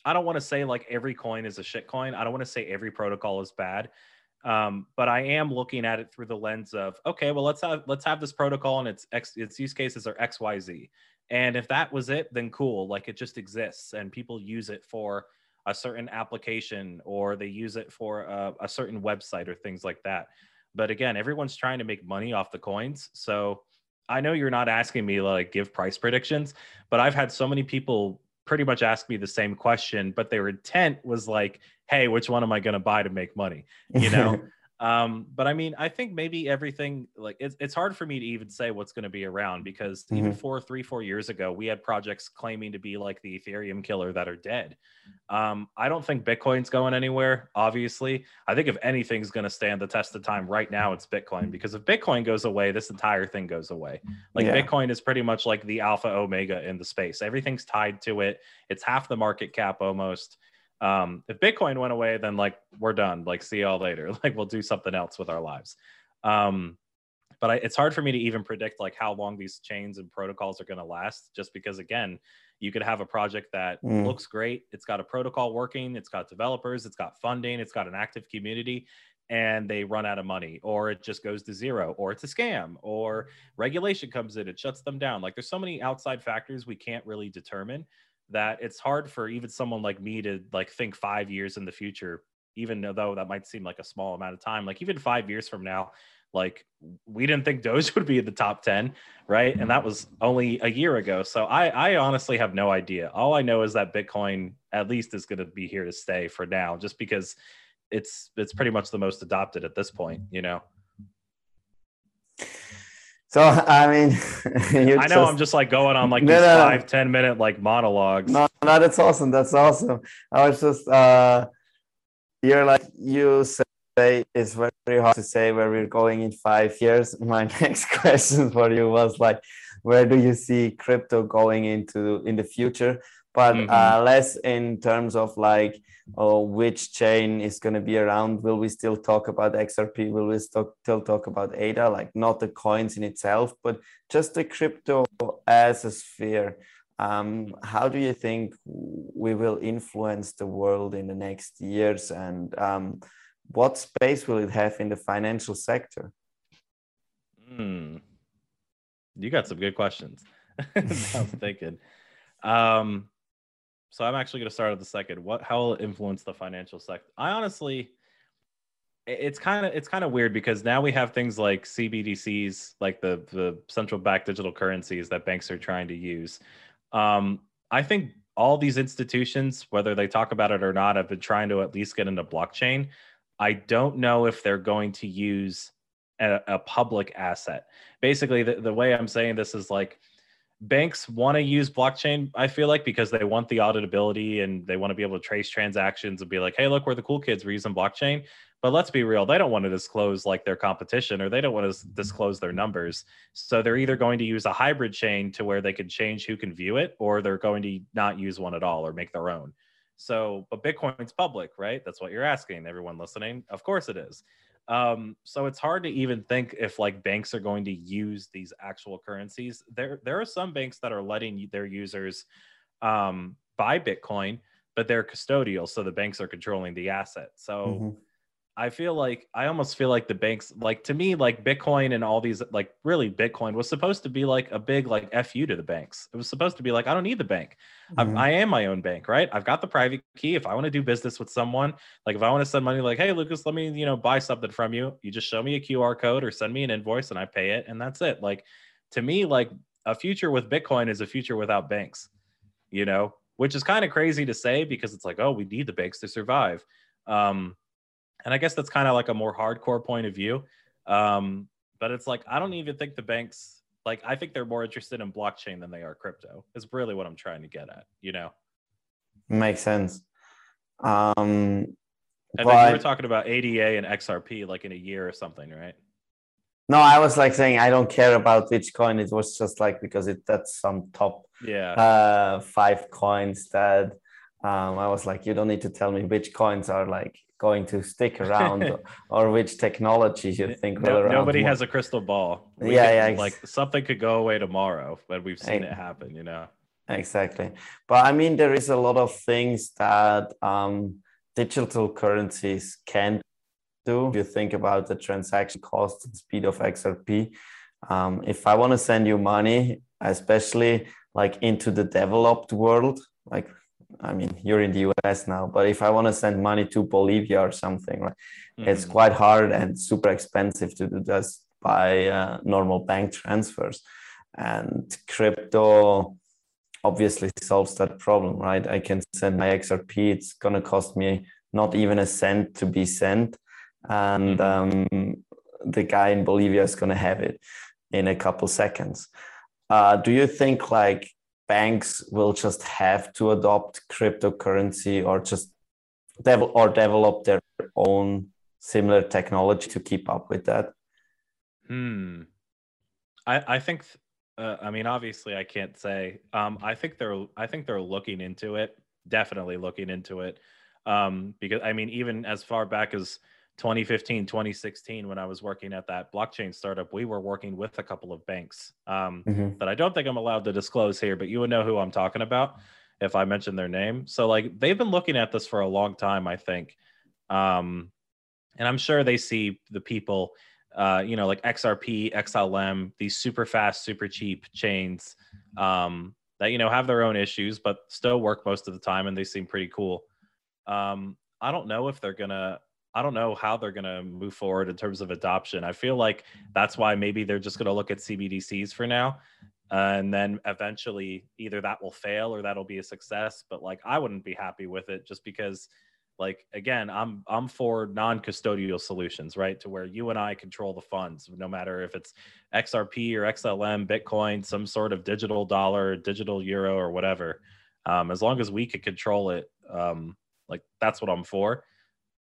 I don't want to say like every coin is a shit coin. I don't want to say every protocol is bad. Um, but I am looking at it through the lens of okay, well let's have let's have this protocol and its X its use cases are XYZ. And if that was it, then cool. Like it just exists and people use it for a certain application or they use it for a, a certain website or things like that. But again, everyone's trying to make money off the coins. So I know you're not asking me like give price predictions, but I've had so many people pretty much asked me the same question, but their intent was like, "Hey, which one am I going to buy to make money?" You know. Um, but I mean, I think maybe everything like it's, it's hard for me to even say what's going to be around because mm-hmm. even four, three, four years ago, we had projects claiming to be like the Ethereum killer that are dead. Um, I don't think Bitcoin's going anywhere. Obviously, I think if anything's going to stand the test of time right now, it's Bitcoin because if Bitcoin goes away, this entire thing goes away. Like yeah. Bitcoin is pretty much like the alpha omega in the space. Everything's tied to it. It's half the market cap almost um, if Bitcoin went away, then like we're done. Like see y'all later. Like we'll do something else with our lives. Um, but I, it's hard for me to even predict like how long these chains and protocols are going to last, just because again, you could have a project that mm. looks great. It's got a protocol working. It's got developers. It's got funding. It's got an active community. And they run out of money, or it just goes to zero, or it's a scam, or regulation comes in, it shuts them down. Like there's so many outside factors we can't really determine that it's hard for even someone like me to like think five years in the future even though that might seem like a small amount of time like even five years from now like we didn't think doge would be in the top 10 right? And that was only a year ago. So i i honestly have no idea. All i know is that bitcoin at least is going to be here to stay for now just because it's it's pretty much the most adopted at this point you know
so I mean,
I know just, I'm just like going on like no, these no, five ten minute like monologues.
No, no, that's awesome. That's awesome. I was just uh, you're like you say it's very hard to say where we're going in five years. My next question for you was like, where do you see crypto going into in the future? But mm-hmm. uh, less in terms of like or which chain is going to be around. Will we still talk about xrp will we still talk about ada like not the coins in itself but just the crypto as a sphere. Um, how do you think we will influence the world in the next years? And um, what space will it have in the financial sector?
Mm. you got some good questions. I was thinking. Um, so I'm actually going to start at the second. What how will it influence the financial sector? I honestly, it's kind of it's kind of weird because now we have things like CBDCs, like the the central bank digital currencies that banks are trying to use. Um, I think all these institutions, whether they talk about it or not, have been trying to at least get into blockchain. I don't know if they're going to use a, a public asset. Basically, the, the way I'm saying this is like banks want to use blockchain i feel like because they want the auditability and they want to be able to trace transactions and be like hey look we're the cool kids we're using blockchain but let's be real they don't want to disclose like their competition or they don't want to mm-hmm. disclose their numbers so they're either going to use a hybrid chain to where they can change who can view it or they're going to not use one at all or make their own So, but Bitcoin's public, right? That's what you're asking. Everyone listening, of course it is. Um, so it's hard to even think if like banks are going to use these actual currencies. There, there are some banks that are letting their users um, buy Bitcoin, but they're custodial, so the banks are controlling the asset. So mm-hmm. I feel like I almost feel like the banks, like to me, like Bitcoin and all these, like really Bitcoin was supposed to be like a big like fu to the banks. It was supposed to be like I don't need the bank. Mm-hmm. I am my own bank, right? I've got the private key. If I want to do business with someone, like if I want to send money, like hey Lukas, let me you know buy something from you. You just show me a QR code or send me an invoice and I pay it, and that's it. Like to me, like a future with Bitcoin is a future without banks. You know, which is kind of crazy to say because it's like oh we need the banks to survive. Um, and I guess that's kind of like a more hardcore point of view. Um, but it's like I don't even think the banks like I think they're more interested in blockchain than they are crypto. Is really what I'm trying to get at, you know.
Makes sense. Um
and but... then you were talking about ADA and XRP like in a year or something, right?
No, I was like saying I don't care about which coin. It was just like because it that's some top
yeah
uh five coins that um I was like, you don't need to tell me which coins are like going to stick around or which technology you think no,
nobody has a crystal ball.
We yeah could,
yeah like something could go away tomorrow but we've seen it happen you know?
exactly. But i mean there is a lot of things that um, digital currencies can do. If you think about the transaction cost and speed of xrp um, if i want to send you money especially like into the developed world like I mean, you're in the US now, but if I want to send money to Bolivia or something, right, mm-hmm. it's quite hard and super expensive to do this by uh, normal bank transfers. And crypto obviously solves that problem, right? I can send my XRP, it's going to cost me not even a cent to be sent. And mm-hmm. um, the guy in Bolivia is going to have it in a couple seconds. Uh, do you think like banks will just have to adopt cryptocurrency or just develop or develop their own similar technology to keep up with that?
Hmm. I I think uh, I mean obviously I can't say. Um, I think they're I think they're looking into it. Definitely looking into it. Um, because I mean even as far back as 2015 2016 when i was working at that blockchain startup we were working with a couple of banks um, mm-hmm. that i don't think i'm allowed to disclose here but you would know who i'm talking about if i mention their name so like they've been looking at this for a long time i think um, and i'm sure they see the people uh, you know like xrp xlm these super fast super cheap chains um, that you know have their own issues but still work most of the time and they seem pretty cool um, i don't know if they're gonna I don't know how they're going to move forward in terms of adoption. I feel like that's why maybe they're just going to look at CBDCs for now. Uh, and then eventually either that will fail or that'll be a success. But like, I wouldn't be happy with it just because like again i'm i'm for non-custodial solutions right to where you and i control the funds no matter if it's xrp or xlm bitcoin some sort of digital dollar digital euro or whatever um, as long as we could control it um, like that's what i'm for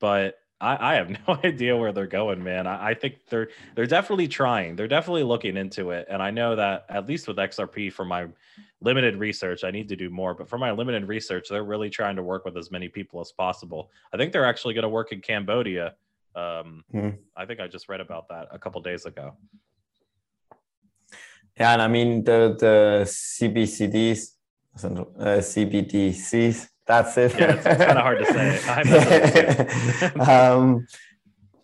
but I, I have no idea where they're going, man. I, I, think they're they're definitely trying. They're definitely looking into it, and I know that at least with XRP, for my limited research, I need to do more. But for my limited research, they're really trying to work with as many people as possible. I think they're actually going to work in Cambodia. Um, hmm. I think I just read about that a couple days ago.
Yeah, and I mean the the CBCDs, uh, CBDCs that's it.
Yeah, it's, it's kind of hard
to say. um,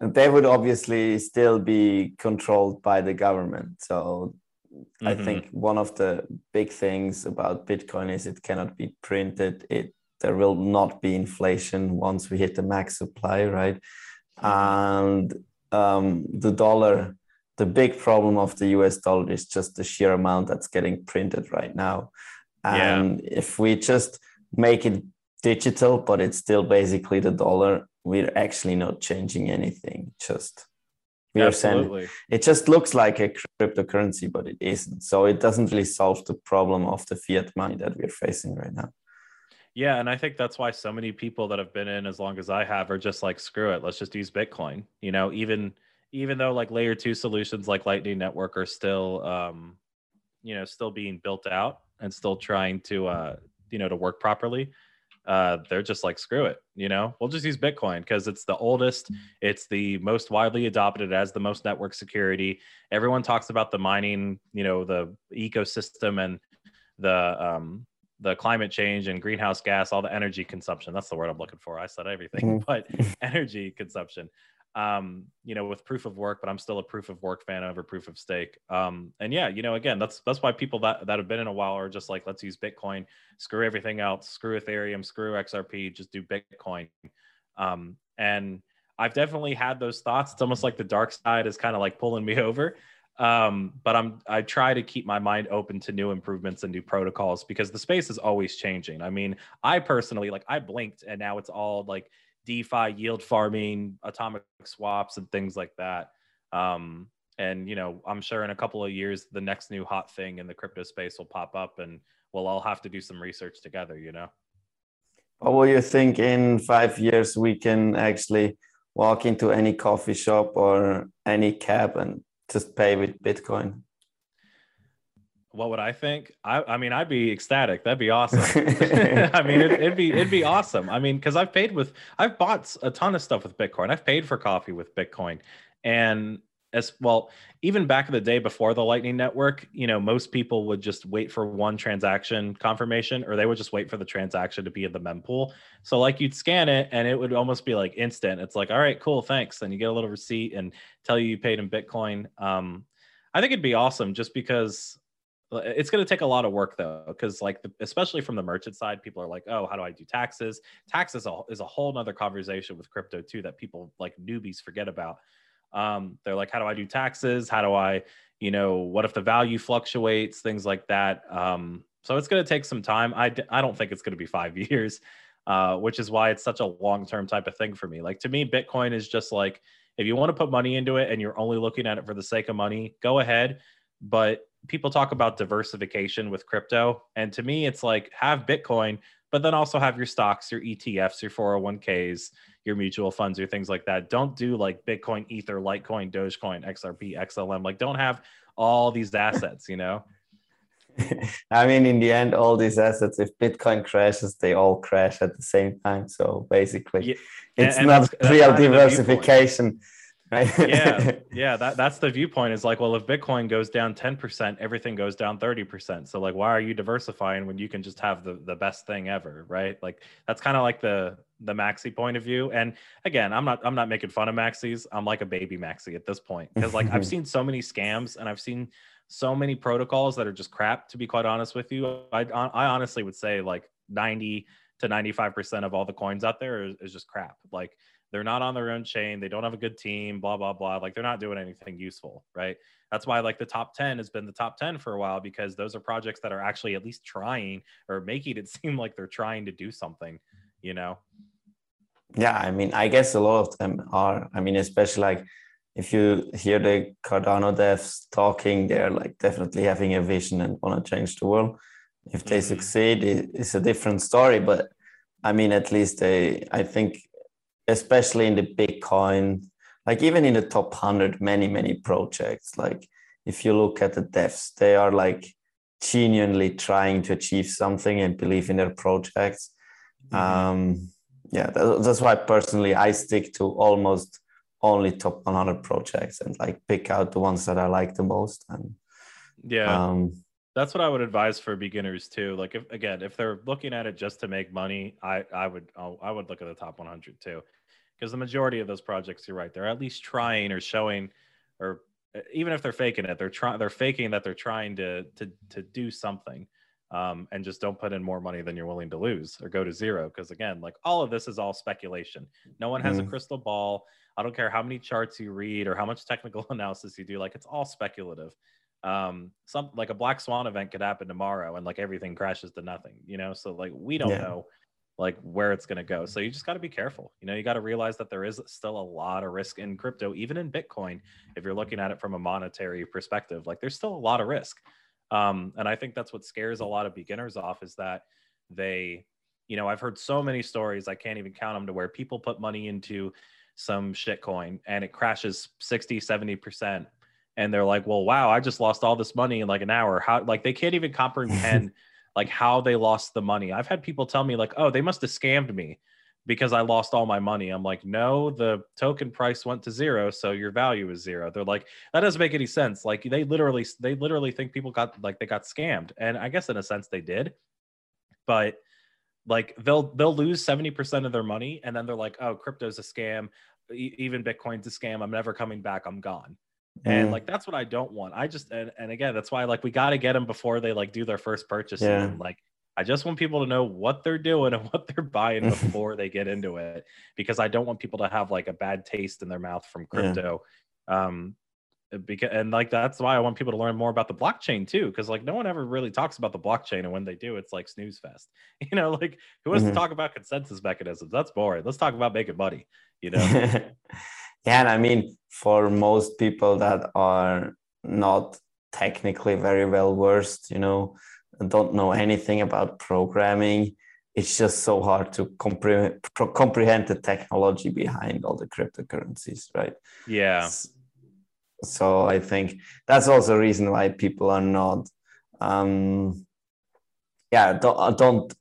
they would obviously still be controlled by the government. So mm-hmm. I think one of the big things about Bitcoin is it cannot be printed. It there will not be inflation once we hit the max supply, right? Mm-hmm. And um, the dollar, the big problem of the US dollar is just the sheer amount that's getting printed right now. And yeah. if we just make it digital, but it's still basically the dollar. We're actually not changing anything. Just we are sending. It just looks like a cryptocurrency, but it isn't. So it doesn't really solve the problem of the fiat money that we're facing right now.
Yeah, and I think that's why so many people that have been in as long as I have are just like, screw it, let's just use Bitcoin. You know, even even though like layer two solutions like Lightning Network are still, um, you know, still being built out and still trying to, uh, you know, to work properly uh, they're just like, screw it, you know, we'll just use Bitcoin because it's the oldest, it's the most widely adopted, as the most network security. Everyone talks about the mining, you know, the ecosystem and the um, the climate change and greenhouse gas, all the energy consumption. That's the word I'm looking for. I said everything, but energy consumption um, you know, with proof of work, but I'm still a proof of work fan over proof of stake. Um, and yeah, you know, again, that's that's why people that that have been in a while are just like, let's use Bitcoin, screw everything else, screw Ethereum, screw XRP, just do Bitcoin. Um, and I've definitely had those thoughts. It's almost like the dark side is kind of like pulling me over. Um, but I'm I try to keep my mind open to new improvements and new protocols because the space is always changing. I mean, I personally like I blinked and now it's all like DeFi, yield farming, atomic swaps, and things like that. Um, and you know, I'm sure in a couple of years, the next new hot thing in the crypto space will pop up, and we'll all have to do some research together. You know.
What will you think in five years we can actually walk into any coffee shop or any cab and just pay with Bitcoin?
What would I think? I, I mean, I'd be ecstatic. That'd be awesome. I mean, it, would be it'd be awesome. I mean, because I've paid with, I've bought a ton of stuff with Bitcoin. I've paid for coffee with Bitcoin, and as well, even back in the day before the Lightning Network, you know, most people would just wait for one transaction confirmation, or they would just wait for the transaction to be in the mempool. So, like, you'd scan it, and it would almost be like instant. It's like, all right, cool, thanks, and you get a little receipt and tell you you paid in Bitcoin. Um, I think it'd be awesome just because it's going to take a lot of work though because like the, especially from the merchant side people are like oh how do i do taxes? Taxes is a whole nother conversation with crypto too that people like newbies forget about. Um, they're like how do i do taxes? How do i you know what if the value fluctuates? Things like that um, so it's going to take some time. I, I don't think it's going to be five years uh, which is why it's such a long-term type of thing for me. Like to me bitcoin is just like if you want to put money into it and you're only looking at it for the sake of money go ahead but people talk about diversification with crypto. And to me, it's like have Bitcoin, but then also have your stocks, your ETFs, your 401ks, your mutual funds, your things like that. Don't do like Bitcoin, Ether, Litecoin, Dogecoin, XRP, XLM. Like, don't have all these assets, you know?
I mean, in the end, all these assets, if Bitcoin crashes, they all crash at the same time. So basically, yeah. it's and, and not that's, real that's diversification
right? yeah, yeah. That that's the viewpoint. Is like, well, if Bitcoin goes down ten percent, everything goes down thirty percent. So like, why are you diversifying when you can just have the the best thing ever, right? Like that's kind of like the the maxi point of view. And again, I'm not I'm not making fun of maxis. I'm like a baby maxi at this point because like I've seen so many scams and I've seen so many protocols that are just crap. To be quite honest with you, I I honestly would say like ninety to 95% of all the coins out there is, is just crap. Like they're not on their own chain. They don't have a good team, blah, blah, blah. Like they're not doing anything useful, right? That's why like the top 10 has been the top 10 for a while because those are projects that are actually at least trying or making it seem like they're trying to do something, you know?
Yeah, I mean, I guess a lot of them are. I mean, especially like if you hear the Cardano devs talking, they're like definitely having a vision and want to change the world. If they mm-hmm. succeed, it's a different story. But I mean, at least they, I think especially in the Bitcoin, like even in the top 100, many, many projects. Like if you look at the devs, they are like genuinely trying to achieve something and believe in their projects. Mm-hmm. Um, yeah, that, that's why personally I stick to almost only top 100 projects and like pick out the ones that I like the most. And
yeah. Um, that's what I would advise for beginners too. Like if again, if they're looking at it just to make money, I I would I would look at the top 100 too, because the majority of those projects, you're right, they're at least trying or showing, or even if they're faking it, they're trying they're faking that they're trying to to to do something, um, and just don't put in more money than you're willing to lose or go to zero. Because again, like all of this is all speculation. No one has mm. a crystal ball. I don't care how many charts you read or how much technical analysis you do. Like it's all speculative um some like a black swan event could happen tomorrow and like everything crashes to nothing you know? So like we don't yeah. know like where it's going to go. So you just got to be careful you know? You got to realize that there is still a lot of risk in crypto even in bitcoin if you're looking at it from a monetary perspective like there's still a lot of risk. Um and i think that's what scares a lot of beginners off is that they you know i've heard so many stories i can't even count them to where people put money into some shit coin and it crashes 60 70% and they're like, well, wow, I just lost all this money in like an hour. How like they can't even comprehend like how they lost the money. I've had people tell me like, "Oh, they must have scammed me." because I lost all my money. I'm like, no, the token price went to zero, so your value is zero. They're like, that doesn't make any sense. Like they literally, they literally think people got like they got scammed, and I guess in a sense they did, but like they'll they'll lose 70% of their money and then they're like oh crypto's a scam even bitcoin's a scam i'm never coming back i'm gone mm. and like that's what i don't want i just and, and again that's why like we got to get them before they like do their first purchase yeah. and like i just want people to know what they're doing and what they're buying before they get into it because i don't want people to have like a bad taste in their mouth from crypto yeah. um because and like that's why I want people to learn more about the blockchain too, because like no one ever really talks about the blockchain, and when they do, it's like snooze fest. You know, like who wants mm-hmm. to talk about consensus mechanisms? That's boring. Let's talk about making money. You know.
Yeah, and I mean, for most people that are not technically very well versed, you know, don't know anything about programming, it's just so hard to comprehend comprehend the technology behind all the cryptocurrencies, right?
Yeah
so i think that's also a reason why people are not um yeah don't, don't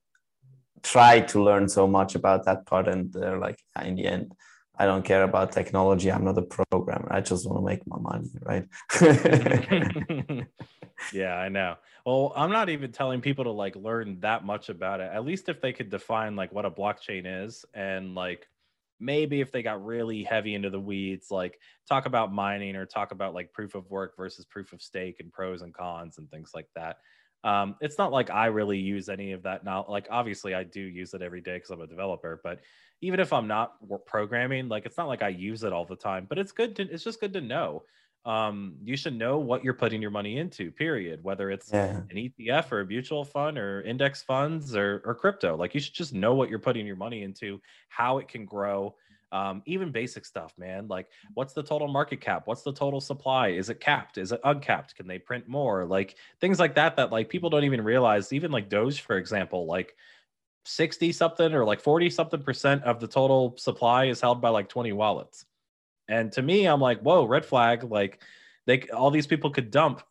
try to learn so much about that part and they're like in the end i don't care about technology i'm not a programmer. I just want to make my money right?
Yeah i know. Well i'm not even telling people to like learn that much about it. At least if they could define like what a blockchain is and like maybe if they got really heavy into the weeds like talk about mining or talk about like proof of work versus proof of stake and pros and cons and things like that um, it's not like i really use any of that now like obviously i do use it every day because i'm a developer but even if i'm not programming like it's not like i use it all the time but it's good to it's just good to know um, you should know what you're putting your money into, period. Whether it's yeah. an ETF or a mutual fund or index funds or, or crypto. Like you should just know what you're putting your money into, how it can grow. Um, even basic stuff, man. Like what's the total market cap? What's the total supply? Is it capped? Is it uncapped? Can they print more? Like things like that, that like people don't even realize, even like Doge, for example, like 60 something or like 40 something percent of the total supply is held by like 20 wallets. And to me, I'm like, whoa, red flag. Like they all these people could dump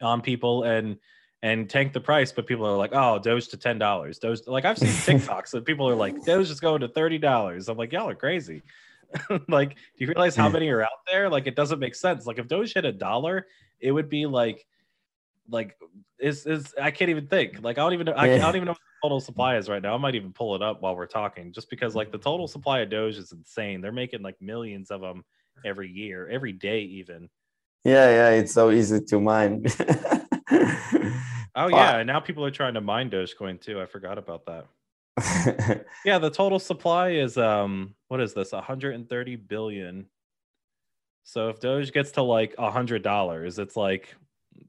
on people and and tank the price, but people are like, oh, Doge to ten dollars. Doge like I've seen TikToks that people are like, Doge is going to thirty dollars. I'm like, y'all are crazy. like, do you realize how many are out there? Like, it doesn't make sense. Like, if Doge hit a dollar, it would be like, like, is is I can't even think. Like, I don't even know. I, I don't even know what total supply is right now. I might even pull it up while we're talking, just because like the total supply of Doge is insane. They're making like millions of them every year, every day, even.
Yeah, yeah, it's so easy to mine.
oh yeah, now people are trying to mine Dogecoin too. I forgot about that. yeah, the total supply is um, what is this? 130 billion. So if Doge gets to like a hundred dollars, it's like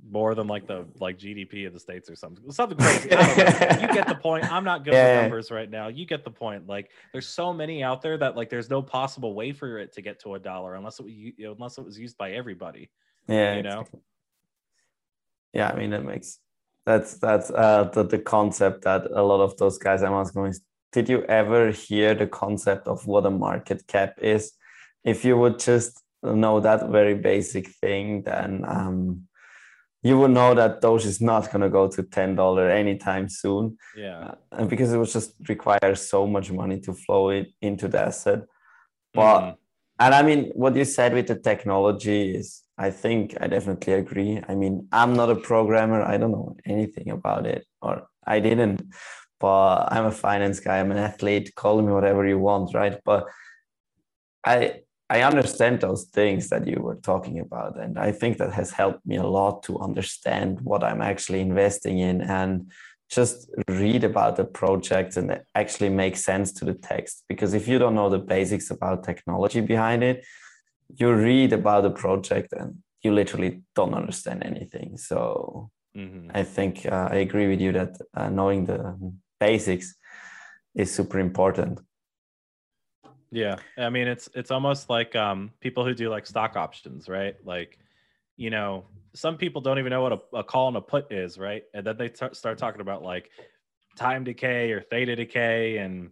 more than like the like GDP of the states or something. Something crazy. you get the point. I'm not good yeah. with numbers right now. You get the point. Like there's so many out there that like there's no possible way for it to get to a dollar unless it you know, unless it was used by everybody.
Yeah,
you know.
Yeah, I mean that makes that's that's uh the, the concept that a lot of those guys I'm asking is did you ever hear the concept of what a market cap is? If you would just know that very basic thing, then um you would know that Doge is not going to go to ten dollar anytime soon.
Yeah, uh,
because it would just require so much money to flow it into the asset. But mm. and I mean, what you said with the technology is, I think I definitely agree. I mean, I'm not a programmer. I don't know anything about it, or I didn't. But I'm a finance guy. I'm an athlete. Call me whatever you want, right? But I I understand those things that you were talking about. And I think that has helped me a lot to understand what I'm actually investing in and just read about the projects and actually make sense to the text. Because if you don't know the basics about technology behind it, you read about the project and you literally don't understand anything. So mm-hmm. I think uh, I agree with you that uh, knowing the basics is super important.
Yeah, I mean it's it's almost like um, people who do like stock options, right? Like, you know, some people don't even know what a, a call and a put is, right? And then they t- start talking about like time decay or theta decay and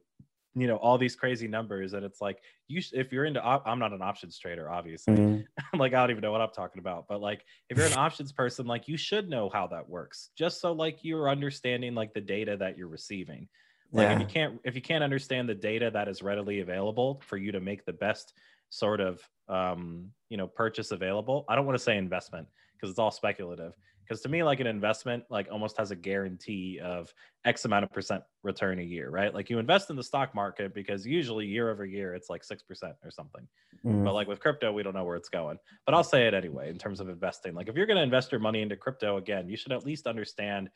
you know all these crazy numbers and it's like you sh- if you're into op- i'm not an options trader obviously.
Mhm.
like i don't even know what i'm talking about but like if you're an options person like you should know how that works just so like you're understanding like the data that you're receiving. Like if you can't if you can't understand the data that is readily available for you to make the best sort of um you know purchase available i don't want to say investment because it's all speculative because to me like an investment like almost has a guarantee of x amount of percent return a year right? Like you invest in the stock market because usually year over year it's like 6% or something.
Mhm.
but like with crypto we don't know where it's going. But i'll say it anyway in terms of investing. Like if you're going to invest your money into crypto again you should at least understand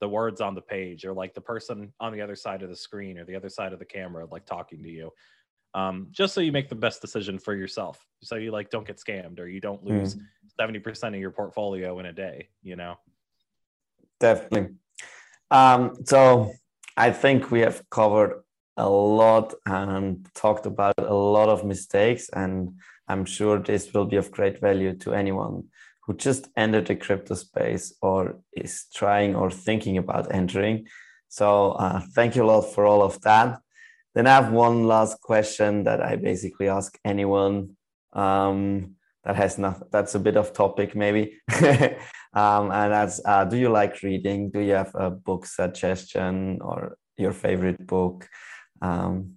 the words on the page or like the person on the other side of the screen or the other side of the camera like talking to you um, just so you make the best decision for yourself so you like don't get scammed or you don't lose 70% of your portfolio in a day you know
Definitely. Um, so I think we have covered a lot and talked about a lot of mistakes, and I'm sure this will be of great value to anyone who just entered the crypto space or is trying or thinking about entering. So uh, thank you a lot for all of that. Then I have one last question that I basically ask anyone um, that has not. That's a bit of topic maybe, um, and that's uh, do you like reading? Do you have a book suggestion or your favorite book? Um,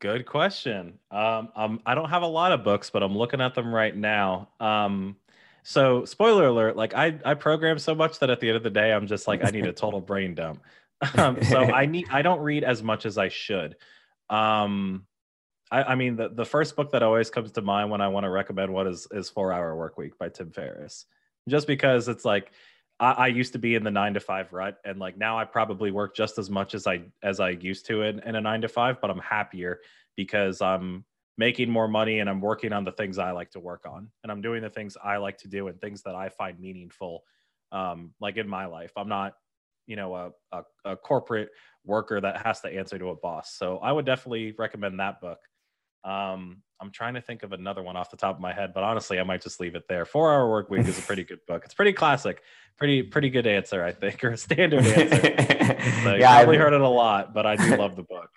Good question. Um, um, I don't have a lot of books, but I'm looking at them right now. Um, so, spoiler alert: like I, I program so much that at the end of the day, I'm just like I need a total brain dump. Um, so I need, I don't read as much as I should. Um, I, I mean, the, the first book that always comes to mind when I want to recommend one is is Four Hour Work Week by Tim Ferriss, just because it's like I, I used to be in the nine to five rut, and like now I probably work just as much as I as I used to in, in a nine to five, but I'm happier because I'm making more money and I'm working on the things I like to work on, and I'm doing the things I like to do and things that I find meaningful, um, like in my life. I'm not, you know, a, a a corporate worker that has to answer to a boss. So I would definitely recommend that book. Um, I'm trying to think of another one off the top of my head, but honestly, I might just leave it there. Four Hour Work Week is a pretty good book. It's pretty classic, pretty pretty good answer, I think, or a standard answer. So
yeah,
probably
I-
heard it a lot, but I do love the book.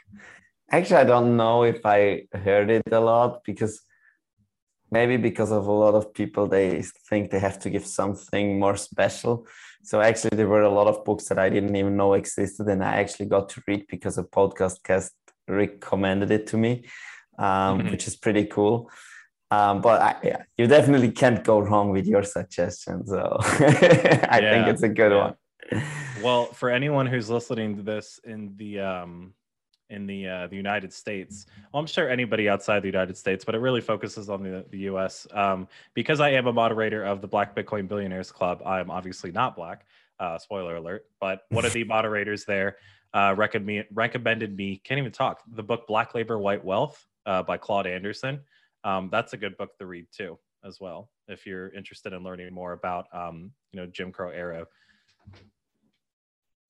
Actually, I don't know if I heard it a lot because maybe because of a lot of people, they think they have to give something more special. So actually, there were a lot of books that I didn't even know existed, and I actually got to read because a podcast cast recommended it to me, um,
Mhm.
which is pretty cool. Um, but I, yeah, you definitely can't go wrong with your suggestion. So I think it's a good
yeah.
one.
Well, for anyone who's listening to this in the um, in the uh, the United States, well, I'm sure anybody outside the United States, but it really focuses on the the U.S. Um, because I am a moderator of the Black Bitcoin Billionaires Club. I'm obviously not black. Uh, spoiler alert! But one of the moderators there uh, recommended me, recommended me. Can't even talk. The book Black Labor, White Wealth uh, by Claude Anderson. Um, that's a good book to read too, as well, if you're interested in learning more about um, you know Jim Crow era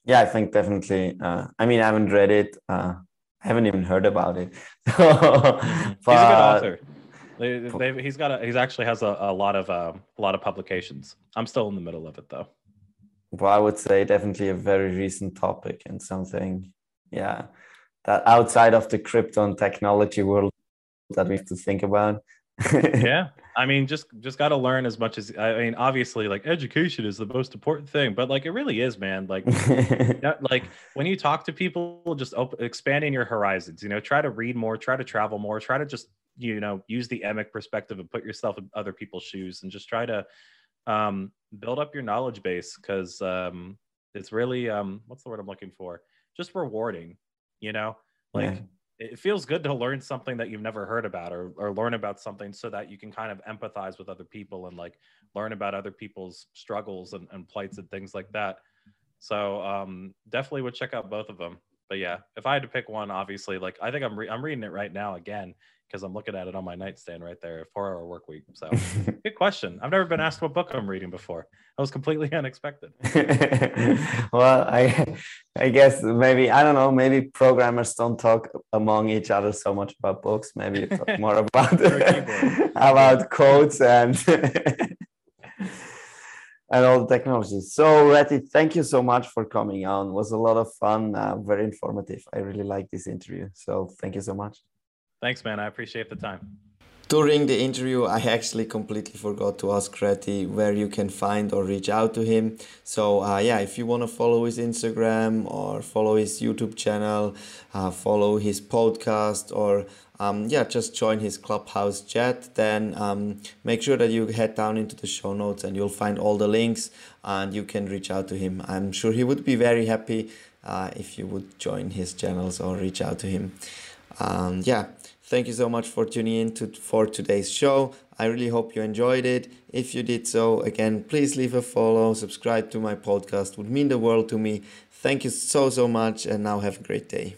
Yeah, I think definitely. Uh, I mean, I haven't read it. Uh, I haven't even heard about it.
he's a good author. They, they, he's got a, he's actually has a, a lot of um, a lot of publications. I'm still in the middle of it though.
Well, I would say definitely a very recent topic and something, yeah, that outside of the crypto and technology world that we have to think about.
Yeah, I mean, just just got to learn as much as I mean. Obviously, like education is the most important thing, but like it really is, man. Like like when you talk to people just open, expanding your horizons you know try to read more try to travel more try to just you know use the emic perspective and put yourself in other people's shoes and just try to um, build up your knowledge base because um, it's really um, what's the word i'm looking for just rewarding you know like
Yeah.
It feels good to learn something that you've never heard about or, or learn about something so that you can kind of empathize with other people and like learn about other people's struggles and, and plights and things like that so um, definitely would check out both of them. But yeah, if I had to pick one, obviously, like I think I'm re- I'm reading it right now again because I'm looking at it on my nightstand right there. Four hour work week. So good question. I've never been asked what book I'm reading before. That was completely unexpected.
well, I I guess maybe I don't know. Maybe programmers don't talk among each other so much about books. Maybe talk more about
Or a keyboard.
about codes and
and all the technologies. So, Retti, thank you so much for coming on. It was a lot of fun, uh, very informative. I really like this interview. So, thank you so much.
Thanks, man. I appreciate the time.
During the interview, I actually completely forgot to ask Retti where you can find or reach out to him. So, uh, yeah, if you want to follow his Instagram or follow his YouTube channel, uh, follow his podcast, or um, yeah, just join his clubhouse chat, then um, make sure that you head down into the show notes and you'll find all the links and you can reach out to him. I'm sure he would be very happy uh, if you would join his channels or reach out to him. Um, yeah, Thank you so much for tuning in to, for today's show. I really hope you enjoyed it. If you did so, again, please leave a follow, subscribe to my podcast, would mean the world to me. Thank you so, so much, and now have a great day.